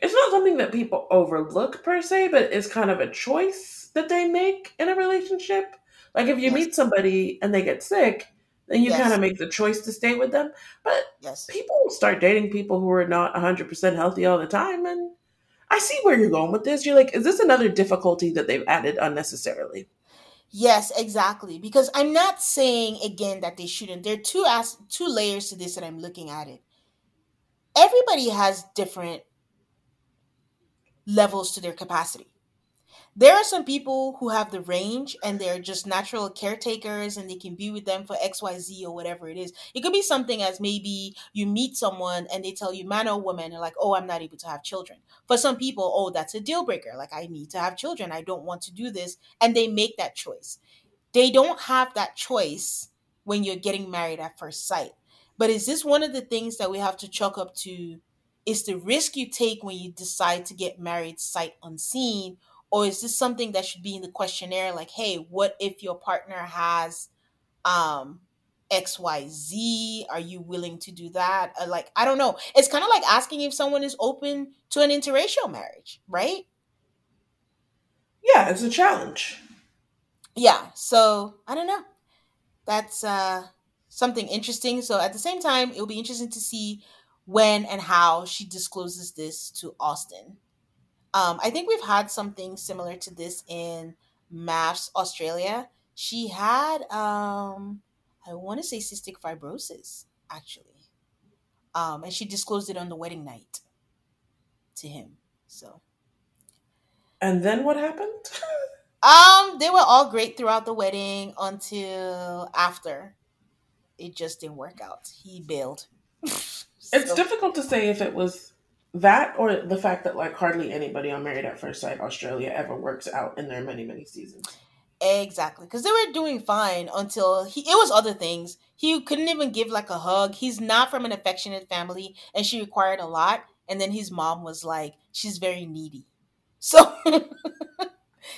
it's not something that people overlook per se, but it's kind of a choice that they make in a relationship. Like if you Yes. meet somebody and they get sick, then you Yes. kind of make the choice to stay with them. But Yes. people start dating people who are not 100% healthy all the time. And I see where you're going with this. You're like, is this another difficulty that they've added unnecessarily? Yes, exactly. Because I'm not saying again that they shouldn't. There are two as two layers to this that I'm looking at it. Everybody has different levels to their capacity. There are some people who have the range and they're just natural caretakers and they can be with them for XYZ or whatever it is. It could be something as maybe you meet someone and they tell you, man or woman, and like, oh, I'm not able to have children. For some people, oh, that's a deal breaker. Like, I need to have children. I don't want to do this. And they make that choice. They don't have that choice when you're getting married at first sight. But is this one of the things that we have to chalk up to? Is the risk you take when you decide to get married sight unseen? Or is this something that should be in the questionnaire? Like, hey, what if your partner has um XYZ? Are you willing to do that? Or like, I don't know. It's kind of like asking if someone is open to an interracial marriage, right? Yeah, it's a challenge. Yeah. So I don't know. That's uh something interesting. So at the same time, it'll be interesting to see when and how she discloses this to Austin. Um, I think we've had something similar to this in MAFS Australia. She had, um, I want to say cystic fibrosis, actually. Um, and she disclosed it on the wedding night to him. So, And then what happened? (laughs) um, they were all great throughout the wedding until after. It just didn't work out. He bailed. (laughs) It's So- difficult to say if it was that or the fact that like hardly anybody on Married at First Sight Australia ever works out in their many many seasons. Exactly, because they were doing fine until he. It was other things. He couldn't even give like a hug. He's not from an affectionate family, and she required a lot. And then his mom was like, "She's very needy." (laughs) So,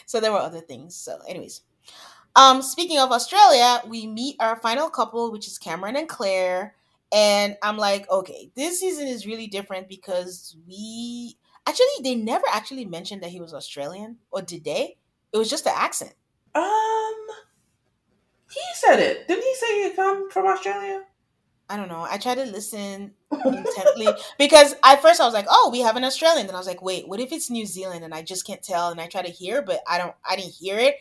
so there were other things. So, anyways, um, speaking of Australia, we meet our final couple, which is Cameron and Claire. And I'm like, okay, this season is really different because we actually they never actually mentioned that he was Australian, or did they? It was just the accent. Um, he said it. Didn't he say he come from Australia? I don't know. I tried to listen intently (laughs) because at first I was like, "Oh, we have an Australian." Then I was like, "Wait, what if it's New Zealand?" And I just can't tell. And I try to hear, but I don't. I didn't hear it.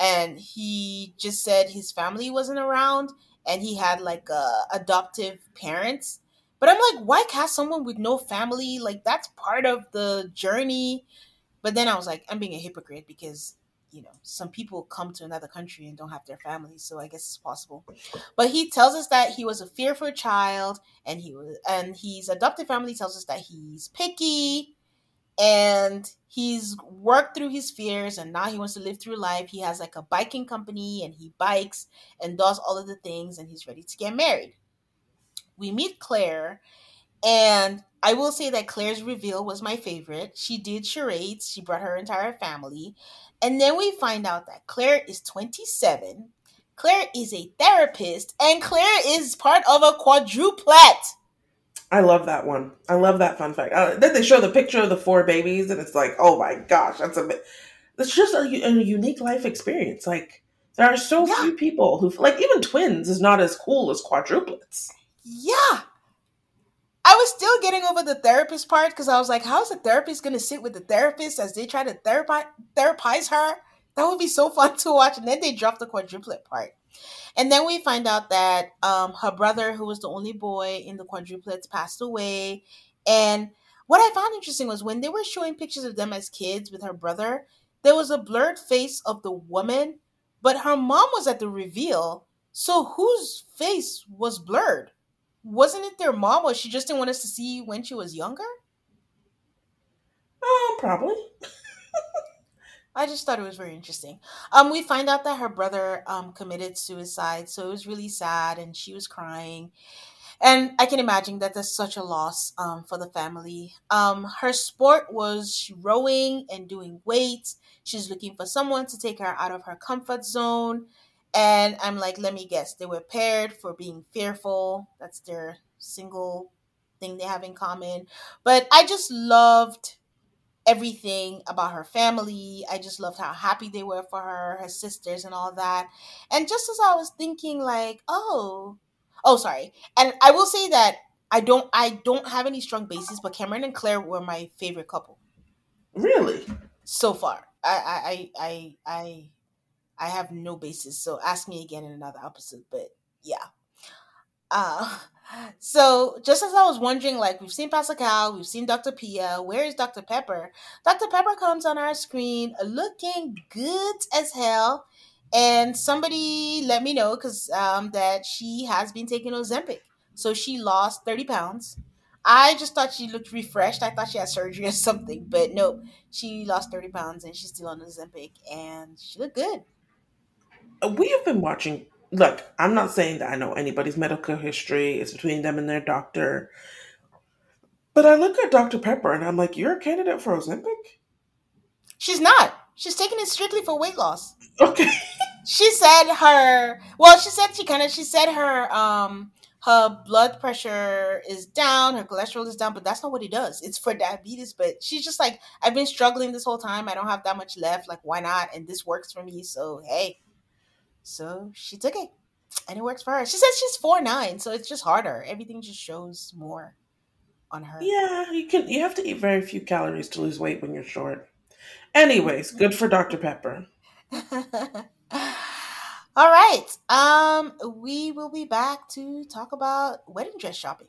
And he just said his family wasn't around, and he had like uh, adoptive parents. But I'm like, why cast someone with no family? Like that's part of the journey. But then I was like, I'm being a hypocrite because you know some people come to another country and don't have their families, so I guess it's possible. But he tells us that he was a fearful child, and he was, and his adopted family tells us that he's picky, and he's worked through his fears, and now he wants to live through life. He has like a biking company, and he bikes and does all of the things, and he's ready to get married. We meet Claire, and I will say that Claire's reveal was my favorite. She did charades. She brought her entire family. And then we find out that Claire is 27. Claire is a therapist, and Claire is part of a quadruplet. I love that one. I love that fun fact. Uh, then they show the picture of the four babies, and it's like, oh my gosh, that's a. bit- It's just a, a unique life experience. Like there are so Yeah. few people who like even twins is not as cool as quadruplets. Yeah. I was still getting over the therapist part because I was like, how's the therapist going to sit with the therapist as they try to therapi- therapize her? That would be so fun (laughs) to watch. And then they dropped the quadruplet part. And then we find out that um, her brother, who was the only boy in the quadruplets, passed away. And what I found interesting was when they were showing pictures of them as kids with her brother, there was a blurred face of the woman, but her mom was at the reveal. So whose face was blurred? Wasn't it their mom, or she just didn't want us to see when she was younger? Oh, probably. (laughs) I just thought it was very interesting. Um, we find out that her brother um committed suicide, so it was really sad, and she was crying. And I can imagine that that's such a loss um, for the family. Um, her sport was rowing and doing weights. She's looking for someone to take her out of her comfort zone. And I'm like, let me guess, they were paired for being fearful. That's their single thing they have in common. But I just loved everything about her family. I just loved how happy they were for her, her sisters, and all that. And just as I was thinking, like, oh, oh, sorry. And I will say that I don't, I don't have any strong bases, but Cameron and Claire were my favorite couple. Really? So far, I, I, I, I, I have no basis. So ask me again in another episode. But yeah. Uh, so just as I was wondering, like we've seen Pastor Cal, we've seen Dr. Pia, where is Dr. Pepper? Dr. Pepper comes on our screen looking good as hell. And somebody let me know because um, that she has been taking Ozempic. So she lost 30 pounds. I just thought she looked refreshed. I thought she had surgery or something, but nope. She lost 30 pounds and she's still on Ozempic and she looked good. Uh, we have been watching. Look, I'm not saying that I know anybody's medical history. It's between them and their doctor. But I look at Dr. Pepper and I'm like, you're a candidate for Ozempic? She's not. She's taking it strictly for weight loss. Okay. (laughs) she said her well, she said she kind of she said her um her blood pressure is down, her cholesterol is down, but that's not what it does. It's for diabetes. But she's just like, I've been struggling this whole time. I don't have that much left. Like, why not? And this works for me. So hey, so she took it, and it works for her. She says she's four nine, so it's just harder. Everything just shows more on her. Yeah, you can. You have to eat very few calories to lose weight when you're short. Anyways, good for Dr. Pepper. (laughs) All right. Um, we will be back to talk about wedding dress shopping.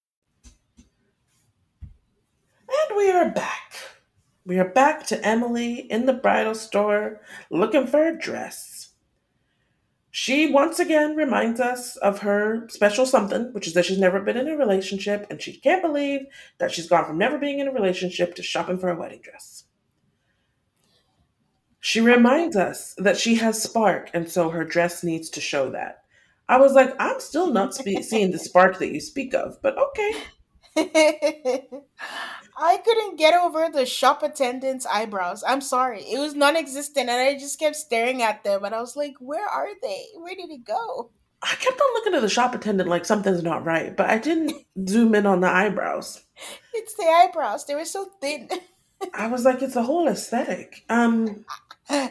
And we are back. We are back to Emily in the bridal store looking for a dress. She once again reminds us of her special something, which is that she's never been in a relationship and she can't believe that she's gone from never being in a relationship to shopping for a wedding dress. She reminds us that she has spark and so her dress needs to show that. I was like, I'm still not spe- seeing the spark that you speak of, but okay. (laughs) I couldn't get over the shop attendant's eyebrows. I'm sorry. It was non existent and I just kept staring at them and I was like, where are they? Where did it go? I kept on looking at the shop attendant like something's not right, but I didn't (laughs) zoom in on the eyebrows. It's the eyebrows. They were so thin. I was like, it's a whole aesthetic. Um (laughs)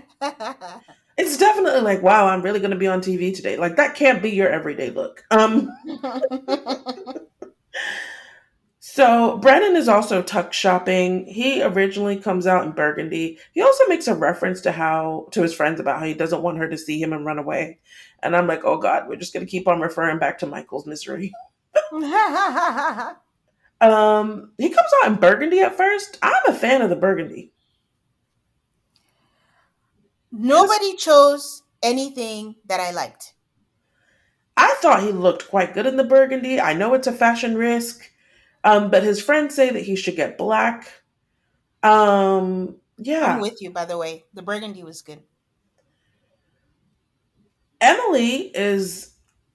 It's definitely like, wow, I'm really gonna be on TV today. Like that can't be your everyday look. Um (laughs) So Brennan is also tuck shopping. He originally comes out in burgundy. He also makes a reference to how to his friends about how he doesn't want her to see him and run away. And I'm like, oh God, we're just gonna keep on referring back to Michael's misery. (laughs) um, he comes out in burgundy at first. I'm a fan of the burgundy. Nobody chose anything that I liked. I thought he looked quite good in the burgundy. I know it's a fashion risk, um, but his friends say that he should get black. Um, yeah. I'm with you, by the way. The burgundy was good. Emily is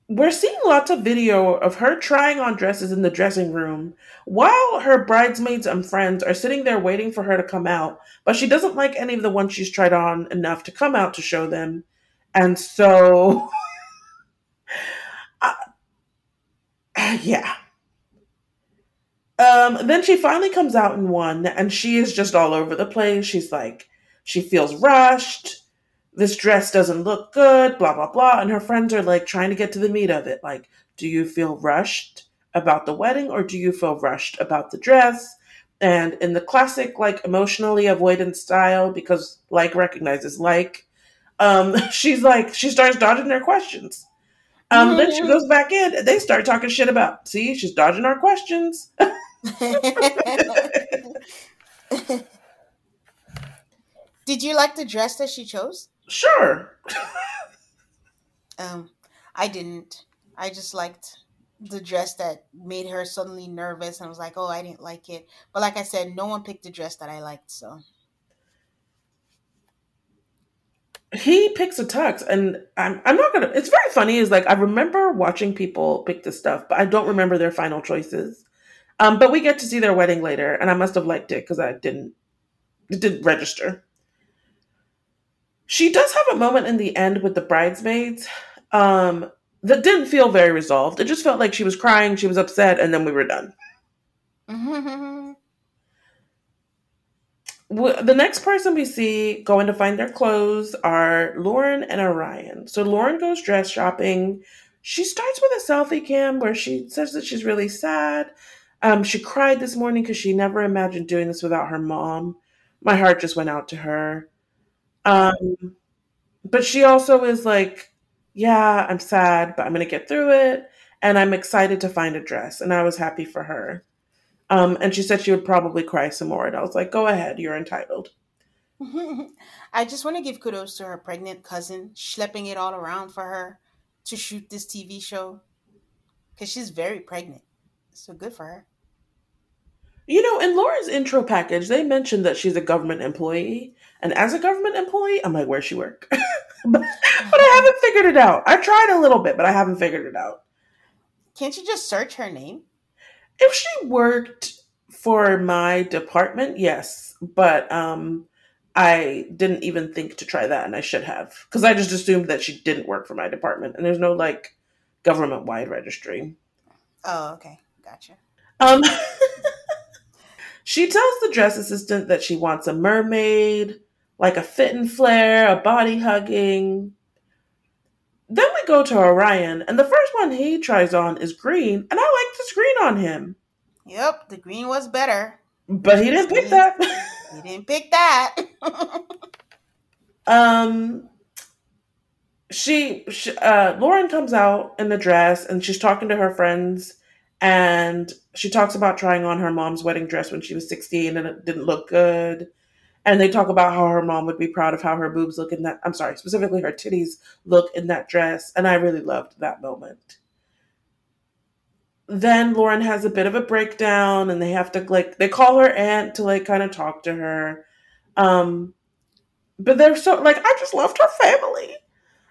we're seeing lots of video of her trying on dresses in the dressing room while her bridesmaids and friends are sitting there waiting for her to come out but she doesn't like any of the ones she's tried on enough to come out to show them and so (laughs) uh, yeah um then she finally comes out in one and she is just all over the place she's like she feels rushed this dress doesn't look good, blah, blah, blah. And her friends are like trying to get to the meat of it. Like, do you feel rushed about the wedding or do you feel rushed about the dress? And in the classic, like, emotionally avoidant style, because like recognizes like, um, (laughs) she's like, she starts dodging their questions. Um, mm-hmm. Then she mm-hmm. goes back in. They start talking shit about, see, she's dodging our questions. (laughs) (laughs) Did you like the dress that she chose? Sure. (laughs) um, I didn't. I just liked the dress that made her suddenly nervous and was like, "Oh, I didn't like it." But like I said, no one picked the dress that I liked, so. He picks a tux, and I'm I'm not gonna. It's very funny. Is like I remember watching people pick this stuff, but I don't remember their final choices. Um, but we get to see their wedding later, and I must have liked it because I didn't. It didn't register. She does have a moment in the end with the bridesmaids um, that didn't feel very resolved. It just felt like she was crying, she was upset, and then we were done. the next person we see going to find their clothes are Lauren and Orion. So Lauren goes dress shopping. She starts with a selfie cam where she says that she's really sad. Um, she cried this morning because she never imagined doing this without her mom. My heart just went out to her. Um, but she also is like, yeah, I'm sad, but I'm going to get through it. And I'm excited to find a dress. And I was happy for her. Um, and she said she would probably cry some more. And I was like, go ahead, you're entitled. (laughs) I just want to give kudos to her pregnant cousin, schlepping it all around for her to shoot this TV show. Because she's very pregnant. So good for her. You know, in Laura's intro package, they mentioned that she's a government employee. And as a government employee, I'm like, where's she work? but, (laughs) but I haven't figured it out. I tried a little bit, but I haven't figured it out. Can't you just search her name? If she worked for my department, yes. But um I didn't even think to try that and I should have. Because I just assumed that she didn't work for my department. And there's no like government wide registry. Oh, okay. Gotcha. Um (laughs) She tells the dress assistant that she wants a mermaid, like a fit and flare, a body hugging. Then we go to Orion, and the first one he tries on is green, and I like the green on him. Yep, the green was better. But he didn't pick that. (laughs) he didn't pick that. (laughs) um she, she uh Lauren comes out in the dress and she's talking to her friends and she talks about trying on her mom's wedding dress when she was 16 and it didn't look good. And they talk about how her mom would be proud of how her boobs look in that, I'm sorry, specifically her titties look in that dress. And I really loved that moment. Then Lauren has a bit of a breakdown and they have to like, they call her aunt to like kind of talk to her. Um, but they're so, like, I just loved her family.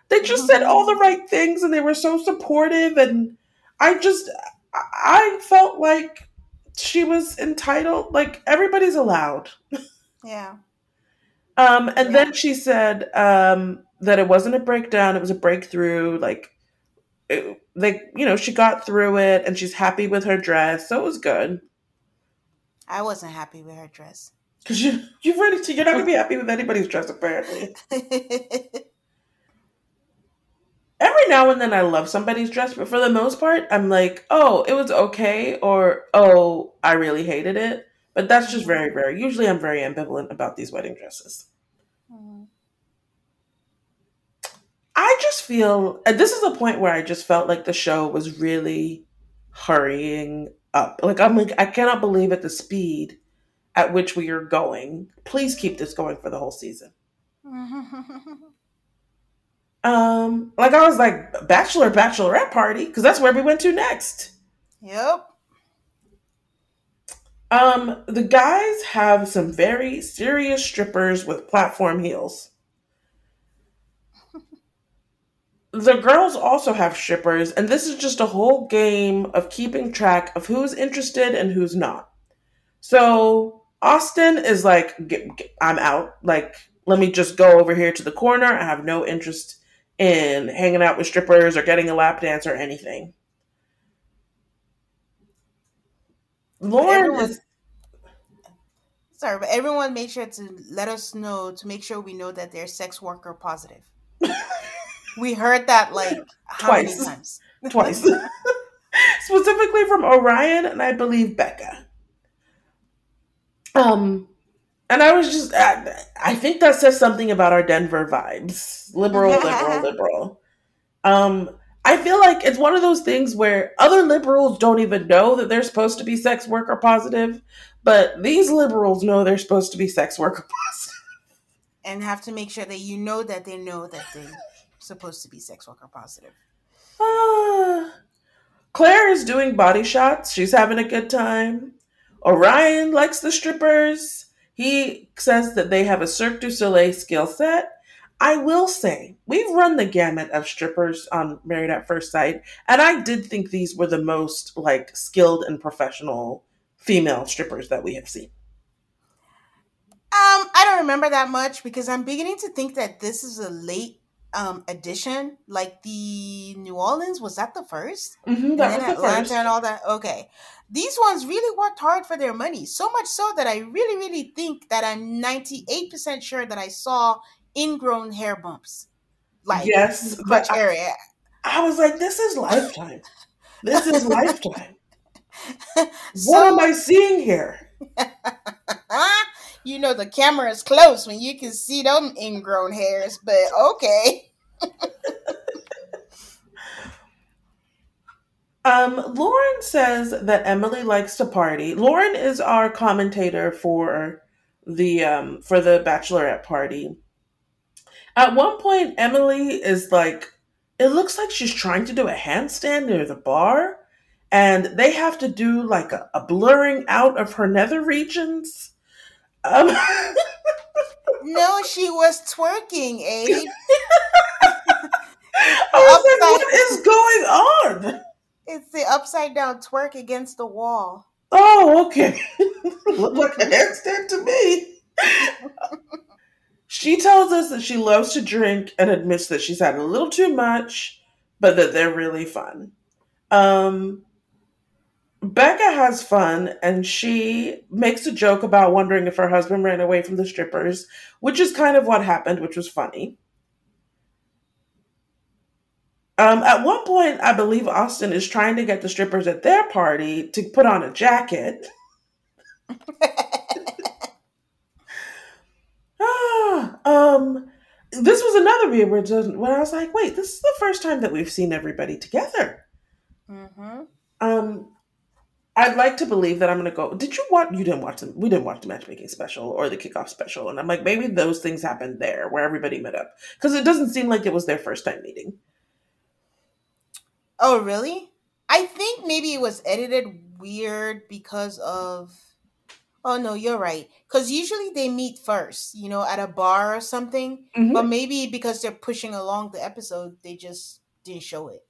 They just said all the right things and they were so supportive. And I just, I felt like she was entitled. Like everybody's allowed. Yeah. Um, and yeah. then she said um, that it wasn't a breakdown; it was a breakthrough. Like, it, like you know, she got through it, and she's happy with her dress, so it was good. I wasn't happy with her dress (laughs) because you you've already you're not gonna be happy with anybody's dress apparently. (laughs) Every now and then I love somebody's dress, but for the most part, I'm like, oh, it was okay, or oh, I really hated it. But that's just very rare. Usually, I'm very ambivalent about these wedding dresses. Mhm. I just feel and this is a point where I just felt like the show was really hurrying up. Like I'm like I cannot believe at the speed at which we are going. Please keep this going for the whole season. (laughs) Um, like I was like bachelor bachelorette party because that's where we went to next. yep. Um, the guys have some very serious strippers with platform heels. The girls also have strippers, and this is just a whole game of keeping track of who's interested and who's not. So Austin is like, "Get- get- I'm out. Like, let me just go over here to the corner. I have no interest in hanging out with strippers or getting a lap dance or anything. Lauren is Sorry, but everyone make sure to let us know to make sure we know that they're sex worker positive. (laughs) we heard that like how Twice. many times? (laughs) (laughs) twice. Specifically from Orion and I believe Becca. Um and I was just I, I think that says something about our Denver vibes. Liberal, (laughs) liberal, liberal. Um I feel like it's one of those things where other liberals don't even know that they're supposed to be sex worker positive, but these liberals know they're supposed to be sex worker (laughs) positive. and have to make sure that you know that they know that they're supposed to be sex worker positive. Ah. (sighs) Claire is doing body shots. She's having a good time. Orion likes the strippers. He says that they have a Cirque du Soleil skill set. I will say, we've run the gamut of strippers on Married at First Sight, and I did think these were the most like skilled and professional female strippers that we have seen. Um, I don't remember that much because I'm beginning to think that this is a late um addition. Like the New Orleans was that the first? Mm-hmm, that then was the Atlanta first. and all that. Okay, these ones really worked hard for their money. So much so that I really, really think that I'm 98 percent sure that I saw ingrown hair bumps, like Yes, much but I- area. I was like, this is lifetime. This is (laughs) lifetime. (laughs) what am I seeing here? (laughs) you know the camera is close when you can see them ingrown hairs, but okay. (laughs) Um, Lauren says that Emily likes to party. Lauren is our commentator for the um for the bachelorette party. At one point, Emily is like, it looks like she's trying to do a handstand near the bar, and they have to do like a, a blurring out of her nether regions. Um, (laughs) No, she was twerking, Abe. (laughs) I was like, what is going on? It's the upside down twerk against the wall. Oh, okay. (laughs) Looked like a handstand to me. she tells us that she loves to drink and admits that she's had a little too much, but that they're really fun. Um, Becca has fun and she makes a joke about wondering if her husband ran away from the strippers, which is kind of what happened, which was funny. Um, at one point, I believe Austin is trying to get the strippers at their party to put on a jacket. (laughs) ah, um, this was another weird where I was like, wait, this is the first time that we've seen everybody together. hmm Um, I'd like to believe that I'm gonna go. Did you watch? You didn't watch them. We didn't watch the matchmaking special or the kickoff special, and I'm like, maybe those things happened there where everybody met up because it doesn't seem like it was their first time meeting. Oh, really? I think maybe it was edited weird because of. Oh no, you're right. Because usually they meet first, you know, at a bar or something. Mhm. But maybe because they're pushing along the episode, they just didn't show it.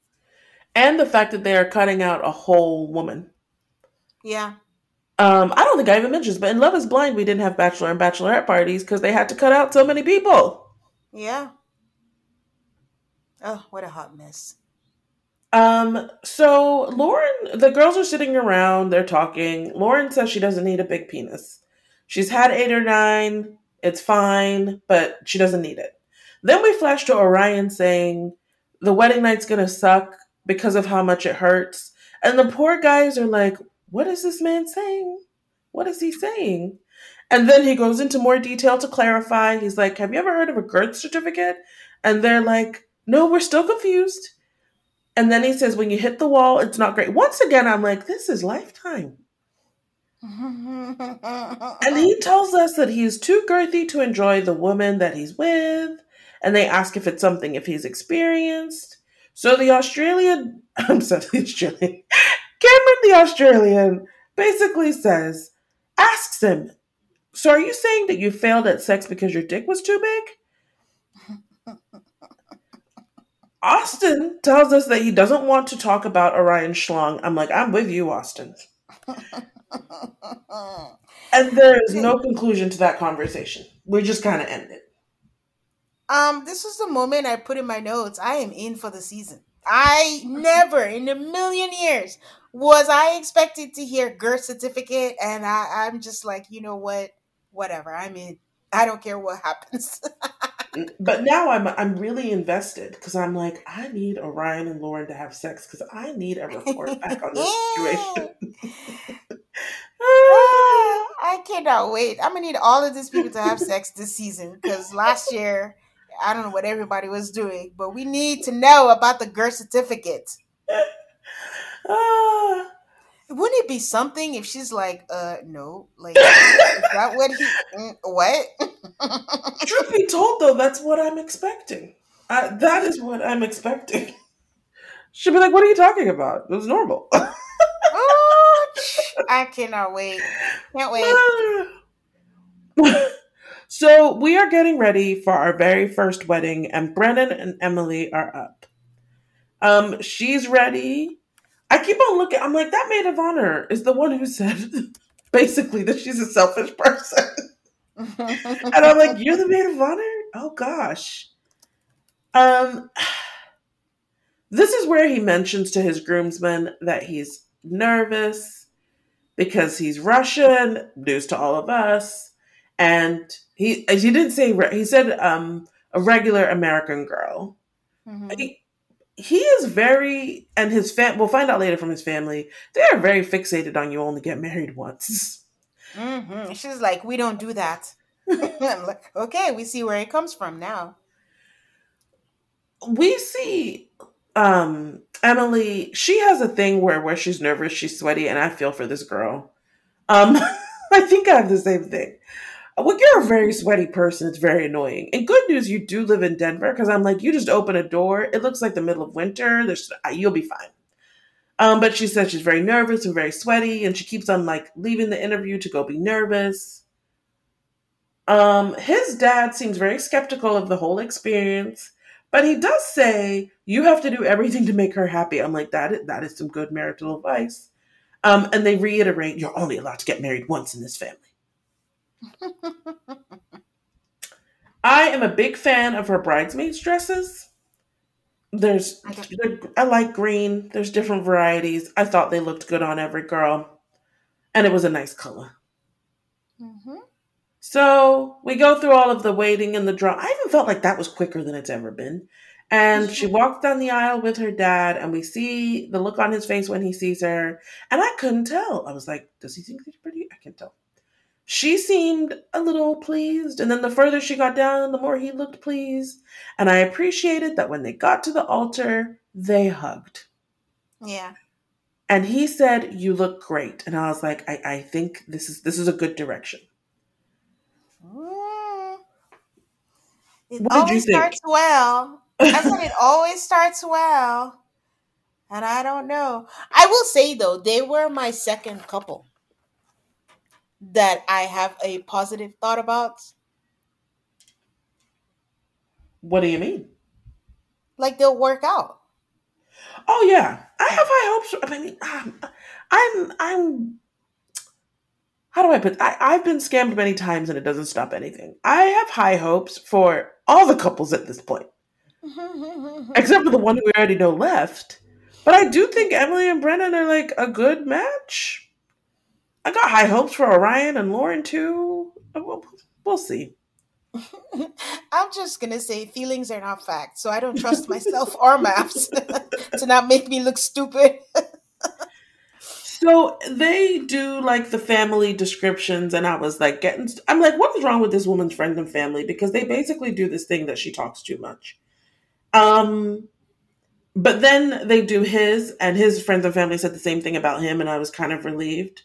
And the fact that they are cutting out a whole woman. Yeah. Um, I don't think I even mentioned this, but in Love Is Blind, we didn't have bachelor and bachelorette parties because they had to cut out so many people. Yeah. Oh, what a hot mess. Um, so Lauren, the girls are sitting around, they're talking. Lauren says she doesn't need a big penis. She's had eight or nine, it's fine, but she doesn't need it. Then we flash to Orion saying the wedding night's gonna suck because of how much it hurts. And the poor guys are like, what is this man saying? What is he saying? And then he goes into more detail to clarify. He's like, Have you ever heard of a girth certificate? And they're like, No, we're still confused. And then he says, When you hit the wall, it's not great. Once again, I'm like, This is lifetime. and he tells us that he's too girthy to enjoy the woman that he's with. And they ask if it's something if he's experienced. So the Australian, (laughs) I'm sorry, the Australian, Cameron the Australian basically says, asks him, So are you saying that you failed at sex because your dick was too big? (laughs) Austin tells us that he doesn't want to talk about Orion Schlong. I'm like, I'm with you, Austin. and there is no conclusion to that conversation. We just kind of end it. Um, this was the moment I put in my notes. I am in for the season. I never in a million years was I expected to hear girth certificate, and I, I'm just like, you know what? Whatever. I mean. I don't care what happens. (laughs) Mm, but now I'm I'm really invested because I'm like I need Orion and Lauren to have sex because I need a report back on this situation. (laughs) (laughs) I cannot wait. I'm gonna need all of these people to have sex this season because last year I don't know what everybody was doing, but we need to know about the girth certificate. (sighs) Wouldn't it be something if she's like, uh, no, like, (laughs) is that what he, mm, what? (laughs) Truth be told, though, that's what I'm expecting. Uh, that is what I'm expecting. She'll be like, what are you talking about? It was normal. (laughs) oh, I cannot wait. Can't wait. (sighs) So we are getting ready for our very first wedding, and Brennan and Emily are up. Um, she's ready. I keep on looking. I'm like, that maid of honor is the one who said (laughs) basically that she's a selfish person. (laughs) and I'm like, you're the maid of honor? Oh gosh. Um this is where he mentions to his groomsmen that he's nervous because he's Russian, news to all of us, and he he didn't say he said um a regular American girl. Mm-hmm. He, he is very and his fam we'll find out later from his family they are very fixated on you only get married once mm-hmm. she's like we don't do that (laughs) i'm like okay we see where it comes from now we see um emily she has a thing where where she's nervous she's sweaty and i feel for this girl um (laughs) i think i have the same thing when you're a very sweaty person, it's very annoying. And good news, you do live in Denver because I'm like, you just open a door. It looks like the middle of winter. There's, uh, you'll be fine. Um, but she says she's very nervous and very sweaty, and she keeps on like leaving the interview to go be nervous. Um, his dad seems very skeptical of the whole experience, but he does say you have to do everything to make her happy. I'm like, that is, that is some good marital advice. Um, and they reiterate, you're only allowed to get married once in this family. I am a big fan of her bridesmaids dresses. There's, I like green. There's different varieties. I thought they looked good on every girl, and it was a nice color. Mm-hmm. So we go through all of the waiting and the draw. I even felt like that was quicker than it's ever been. And she walked down the aisle with her dad, and we see the look on his face when he sees her. And I couldn't tell. I was like, "Does he think she's pretty?" I can't tell she seemed a little pleased. And then the further she got down, the more he looked pleased. And I appreciated that when they got to the altar, they hugged. Yeah. And he said, You look great. And I was like, I, I think this is this is a good direction. Mm. It what always starts well. I said it (laughs) always starts well. And I don't know. I will say though, they were my second couple that I have a positive thought about. What do you mean? Like they'll work out. Oh yeah, I have high hopes. I mean, um, I'm I'm. How do I put? I I've been scammed many times and it doesn't stop anything. I have high hopes for all the couples at this point, (laughs) except for the one we already know left. But I do think Emily and Brennan are like a good match. I got high hopes for Orion and Lauren too. Uh, we'll, we'll see. (laughs) I'm just gonna say feelings are not facts, so I don't trust myself or MAFS (laughs) to not make me look stupid. (laughs) So they do like the family descriptions, and I was like, getting. I'm like, what is wrong with this woman's friends and family? Because they basically do this thing that she talks too much. Um, but then they do his, and his friends and family said the same thing about him, and I was kind of relieved.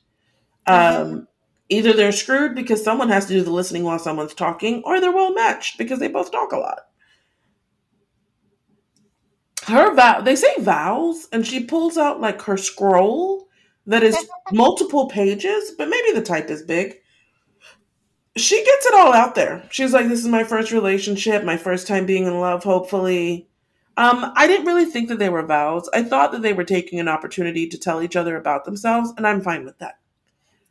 Um, either they're screwed because someone has to do the listening while someone's talking, or they're well matched because they both talk a lot. Her vow, they say vows, and she pulls out like her scroll that is (laughs) multiple pages, but maybe the type is big. She gets it all out there. She's like, "This is my first relationship, my first time being in love. Hopefully, um, I didn't really think that they were vows. I thought that they were taking an opportunity to tell each other about themselves, and I'm fine with that.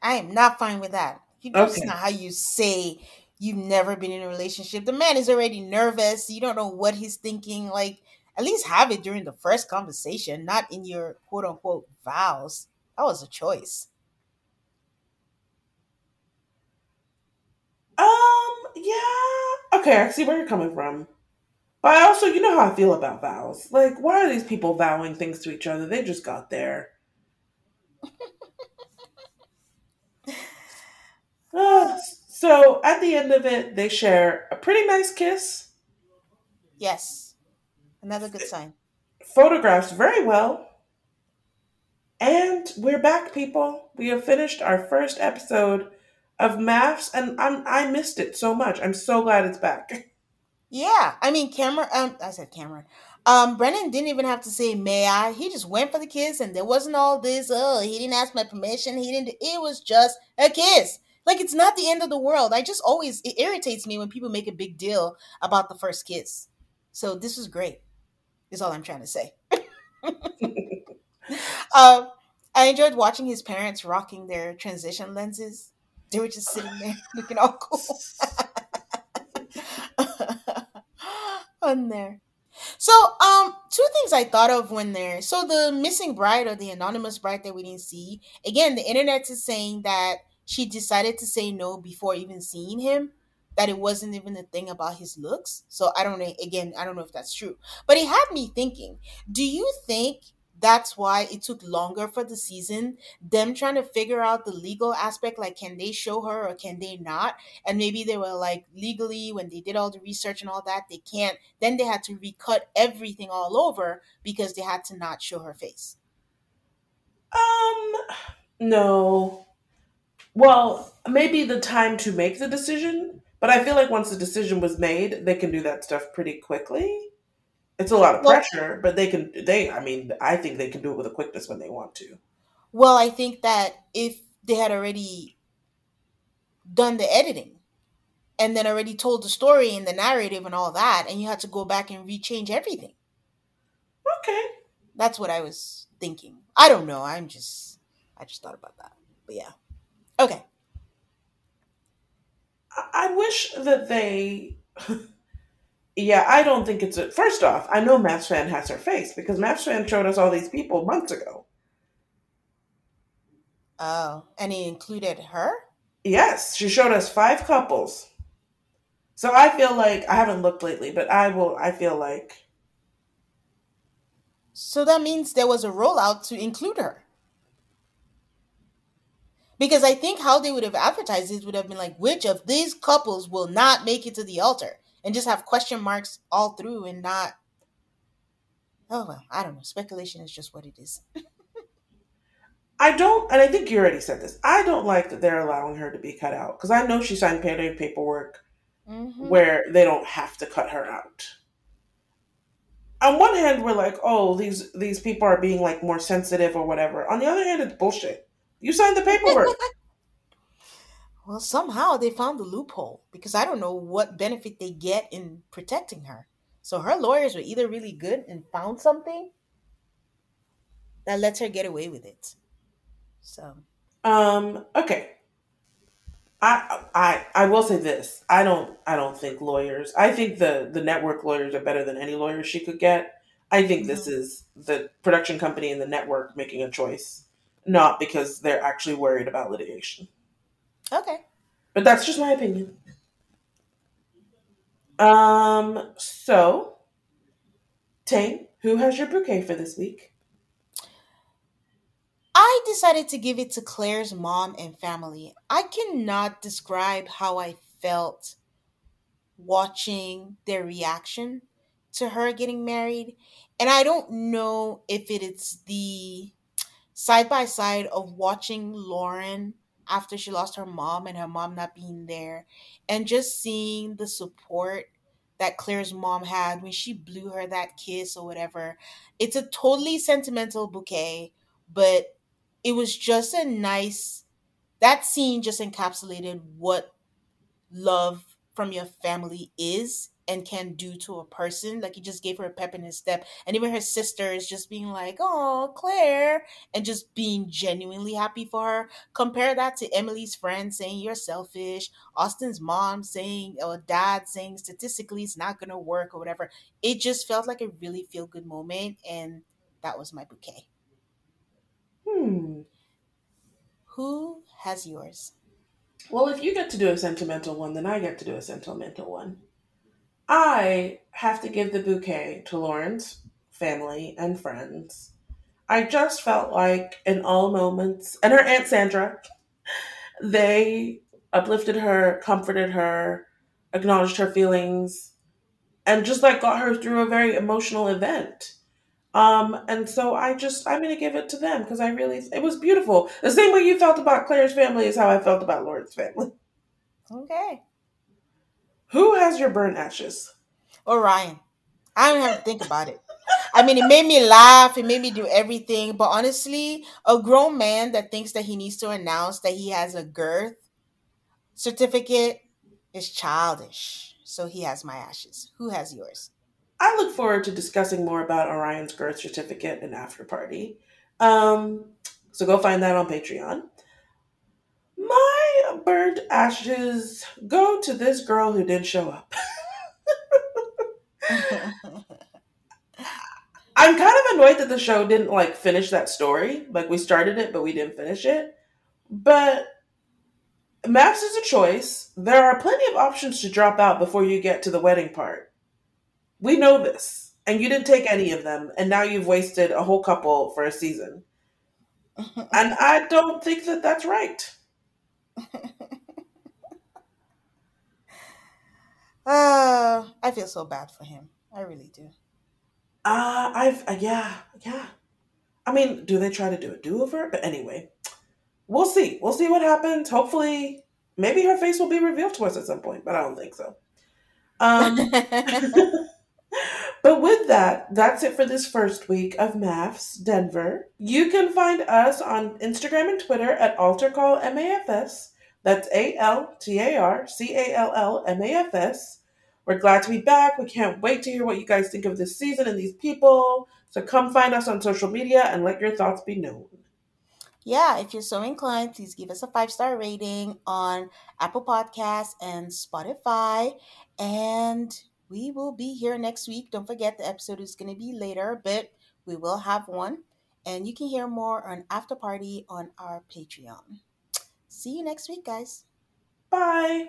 I am not fine with that. You know, That's Okay. not how you say you've never been in a relationship. The man is already nervous. You don't know what he's thinking. Like, at least have it during the first conversation, not in your quote unquote vows. That was a choice. Um, yeah. Okay, I see where you're coming from. But I also, you know how I feel about vows. Like, why are these people vowing things to each other? They just got there. (laughs) Uh, (sighs) so at the end of it, they share a pretty nice kiss, Yes. Another good sign. photographs very well. And we're back, people. We have finished our first episode of MAFS, and I'm I missed it so much. I'm so glad it's back. (laughs) Yeah. I mean Cameron um I said Cameron. Um Brennan didn't even have to say may I. He just went for the kiss and there wasn't all this, oh, he didn't ask my permission. He didn't it was just a kiss. Like it's not the end of the world. I just always it irritates me when people make a big deal about the first kiss. So this was great. Is all I'm trying to say. (laughs) um I enjoyed watching his parents rocking their transition lenses. They were just sitting there (laughs) looking all cool. (laughs) on there. So, um, two things I thought of when there. So the missing bride or the anonymous bride that we didn't see. Again, the internet is saying that she decided to say no before even seeing him. That it wasn't even a thing about his looks. So I don't know. Again, I don't know if that's true. But it had me thinking. Do you think that's why it took longer for the season? Them trying to figure out the legal aspect, like can they show her or can they not? and maybe they were like legally when they did all the research and all that they can't then they had to recut everything all over because they had to not show her face Um, no. Well, maybe the time to make the decision, but I feel like once the decision was made, they can do that stuff pretty quickly. It's a lot of well pressure, but they can they I mean, I think they can do it with a quickness when they want to. well i think that if they had already done the editing and then already told the story and the narrative and all that and you had to go back and rechange everything Okay. that's what i was thinking i don't know i'm just i just thought about that but yeah okay I, wish that they (laughs) Yeah, I don't think it's a first off, I know MAFS Fan has her face because MAFS Fan showed us all these people months ago. oh and it included her Yes, she showed us five couples. So I feel like I haven't looked lately, but I will I feel like So that means there was a rollout to include her. Because I think how they would have advertised it would have been like, which of these couples will not make it to the altar? And just have question marks all through and not. Oh, well, I don't know. Speculation is just what it is. (laughs) I don't, and I think you already said this. I don't like that they're allowing her to be cut out because I know she signed payday paperwork Mm-hmm. where they don't have to cut her out. On one hand, we're like, oh, these these people are being like more sensitive or whatever. On the other hand, it's bullshit. You signed the paperwork. (laughs) Well, somehow they found the loophole because I don't know what benefit they get in protecting her. So her lawyers were either really good and found something that lets her get away with it. So, um, okay. I I I will say this. I don't I don't think lawyers. I think the the network lawyers are better than any lawyers she could get. I think this mhm. is the production company and the network making a choice, not because they're actually worried about litigation. okay. But that's just my opinion. Um, so, Tang, who has your bouquet for this week? I decided to give it to Claire's mom and family. I cannot describe how I felt watching their reaction to her getting married. And I don't know if it is the side by side of watching Lauren after she lost her mom and her mom not being there and just seeing the support that Claire's mom had when she blew her that kiss or whatever. It's a totally sentimental bouquet, but it was just a nice that scene just encapsulated what love from your family is and can do to a person. Like he just gave her a pep in his step. And even her sister is just being like, oh, Claire, and just being genuinely happy for her. Compare that to Emily's friend saying you're selfish, Austin's mom saying, or dad saying statistically it's not going to work or whatever. It just felt like a really feel good moment. And that was my bouquet. Hmm. Who has yours? Well, if you get to do a sentimental one, then I get to do a sentimental one. I have to give the bouquet to Lauren's family and friends. I just felt like in all moments, and her Aunt Sandra, (laughs) they uplifted her, comforted her, acknowledged her feelings, and just like got her through a very emotional event. Um, and so I just I'm gonna give it to them because I really it was beautiful. The same way you felt about Claire's family is how I felt about Lauren's family. Okay. Who has your burnt ashes? Orion. I don't have to think about it. I mean, it made me laugh. It made me do everything. But honestly, a grown man that thinks that he needs to announce that he has a girth certificate is childish. So he has my ashes. Who has yours? I look forward to discussing more about Orion's girth certificate and after party. Um, so go find that on Patreon. My burnt ashes go to this girl who didn't show up. (laughs) I'm kind of annoyed that the show didn't like finish that story. Like we started it, but we didn't finish it. But MAFS is a choice. There are plenty of options to drop out before you get to the wedding part. We know this, and you didn't take any of them, and now you've wasted a whole couple for a season. (laughs) and I don't think that that's right. (laughs) uh, I feel so bad for him. I really do. Uh, I've uh, yeah, yeah. I mean, do they try to do a do-over? But anyway, we'll see. We'll see what happens. Hopefully, maybe her face will be revealed to us at some point, but I don't think so. Um, (laughs) (laughs) but with that, that's it for this first week of MAFS Denver. You can find us on Instagram and Twitter at AltarCallMAFS. That's A L T A R C A L L M A F S. We're glad to be back. We can't wait to hear what you guys think of this season and these people. So come find us on social media and let your thoughts be known. Yeah, if you're so inclined, please give us a five star rating on Apple Podcasts and Spotify. And we will be here next week. Don't forget the episode is going to be later, but we will have one. And you can hear more on After Party on our Patreon. See you next week, guys. Bye.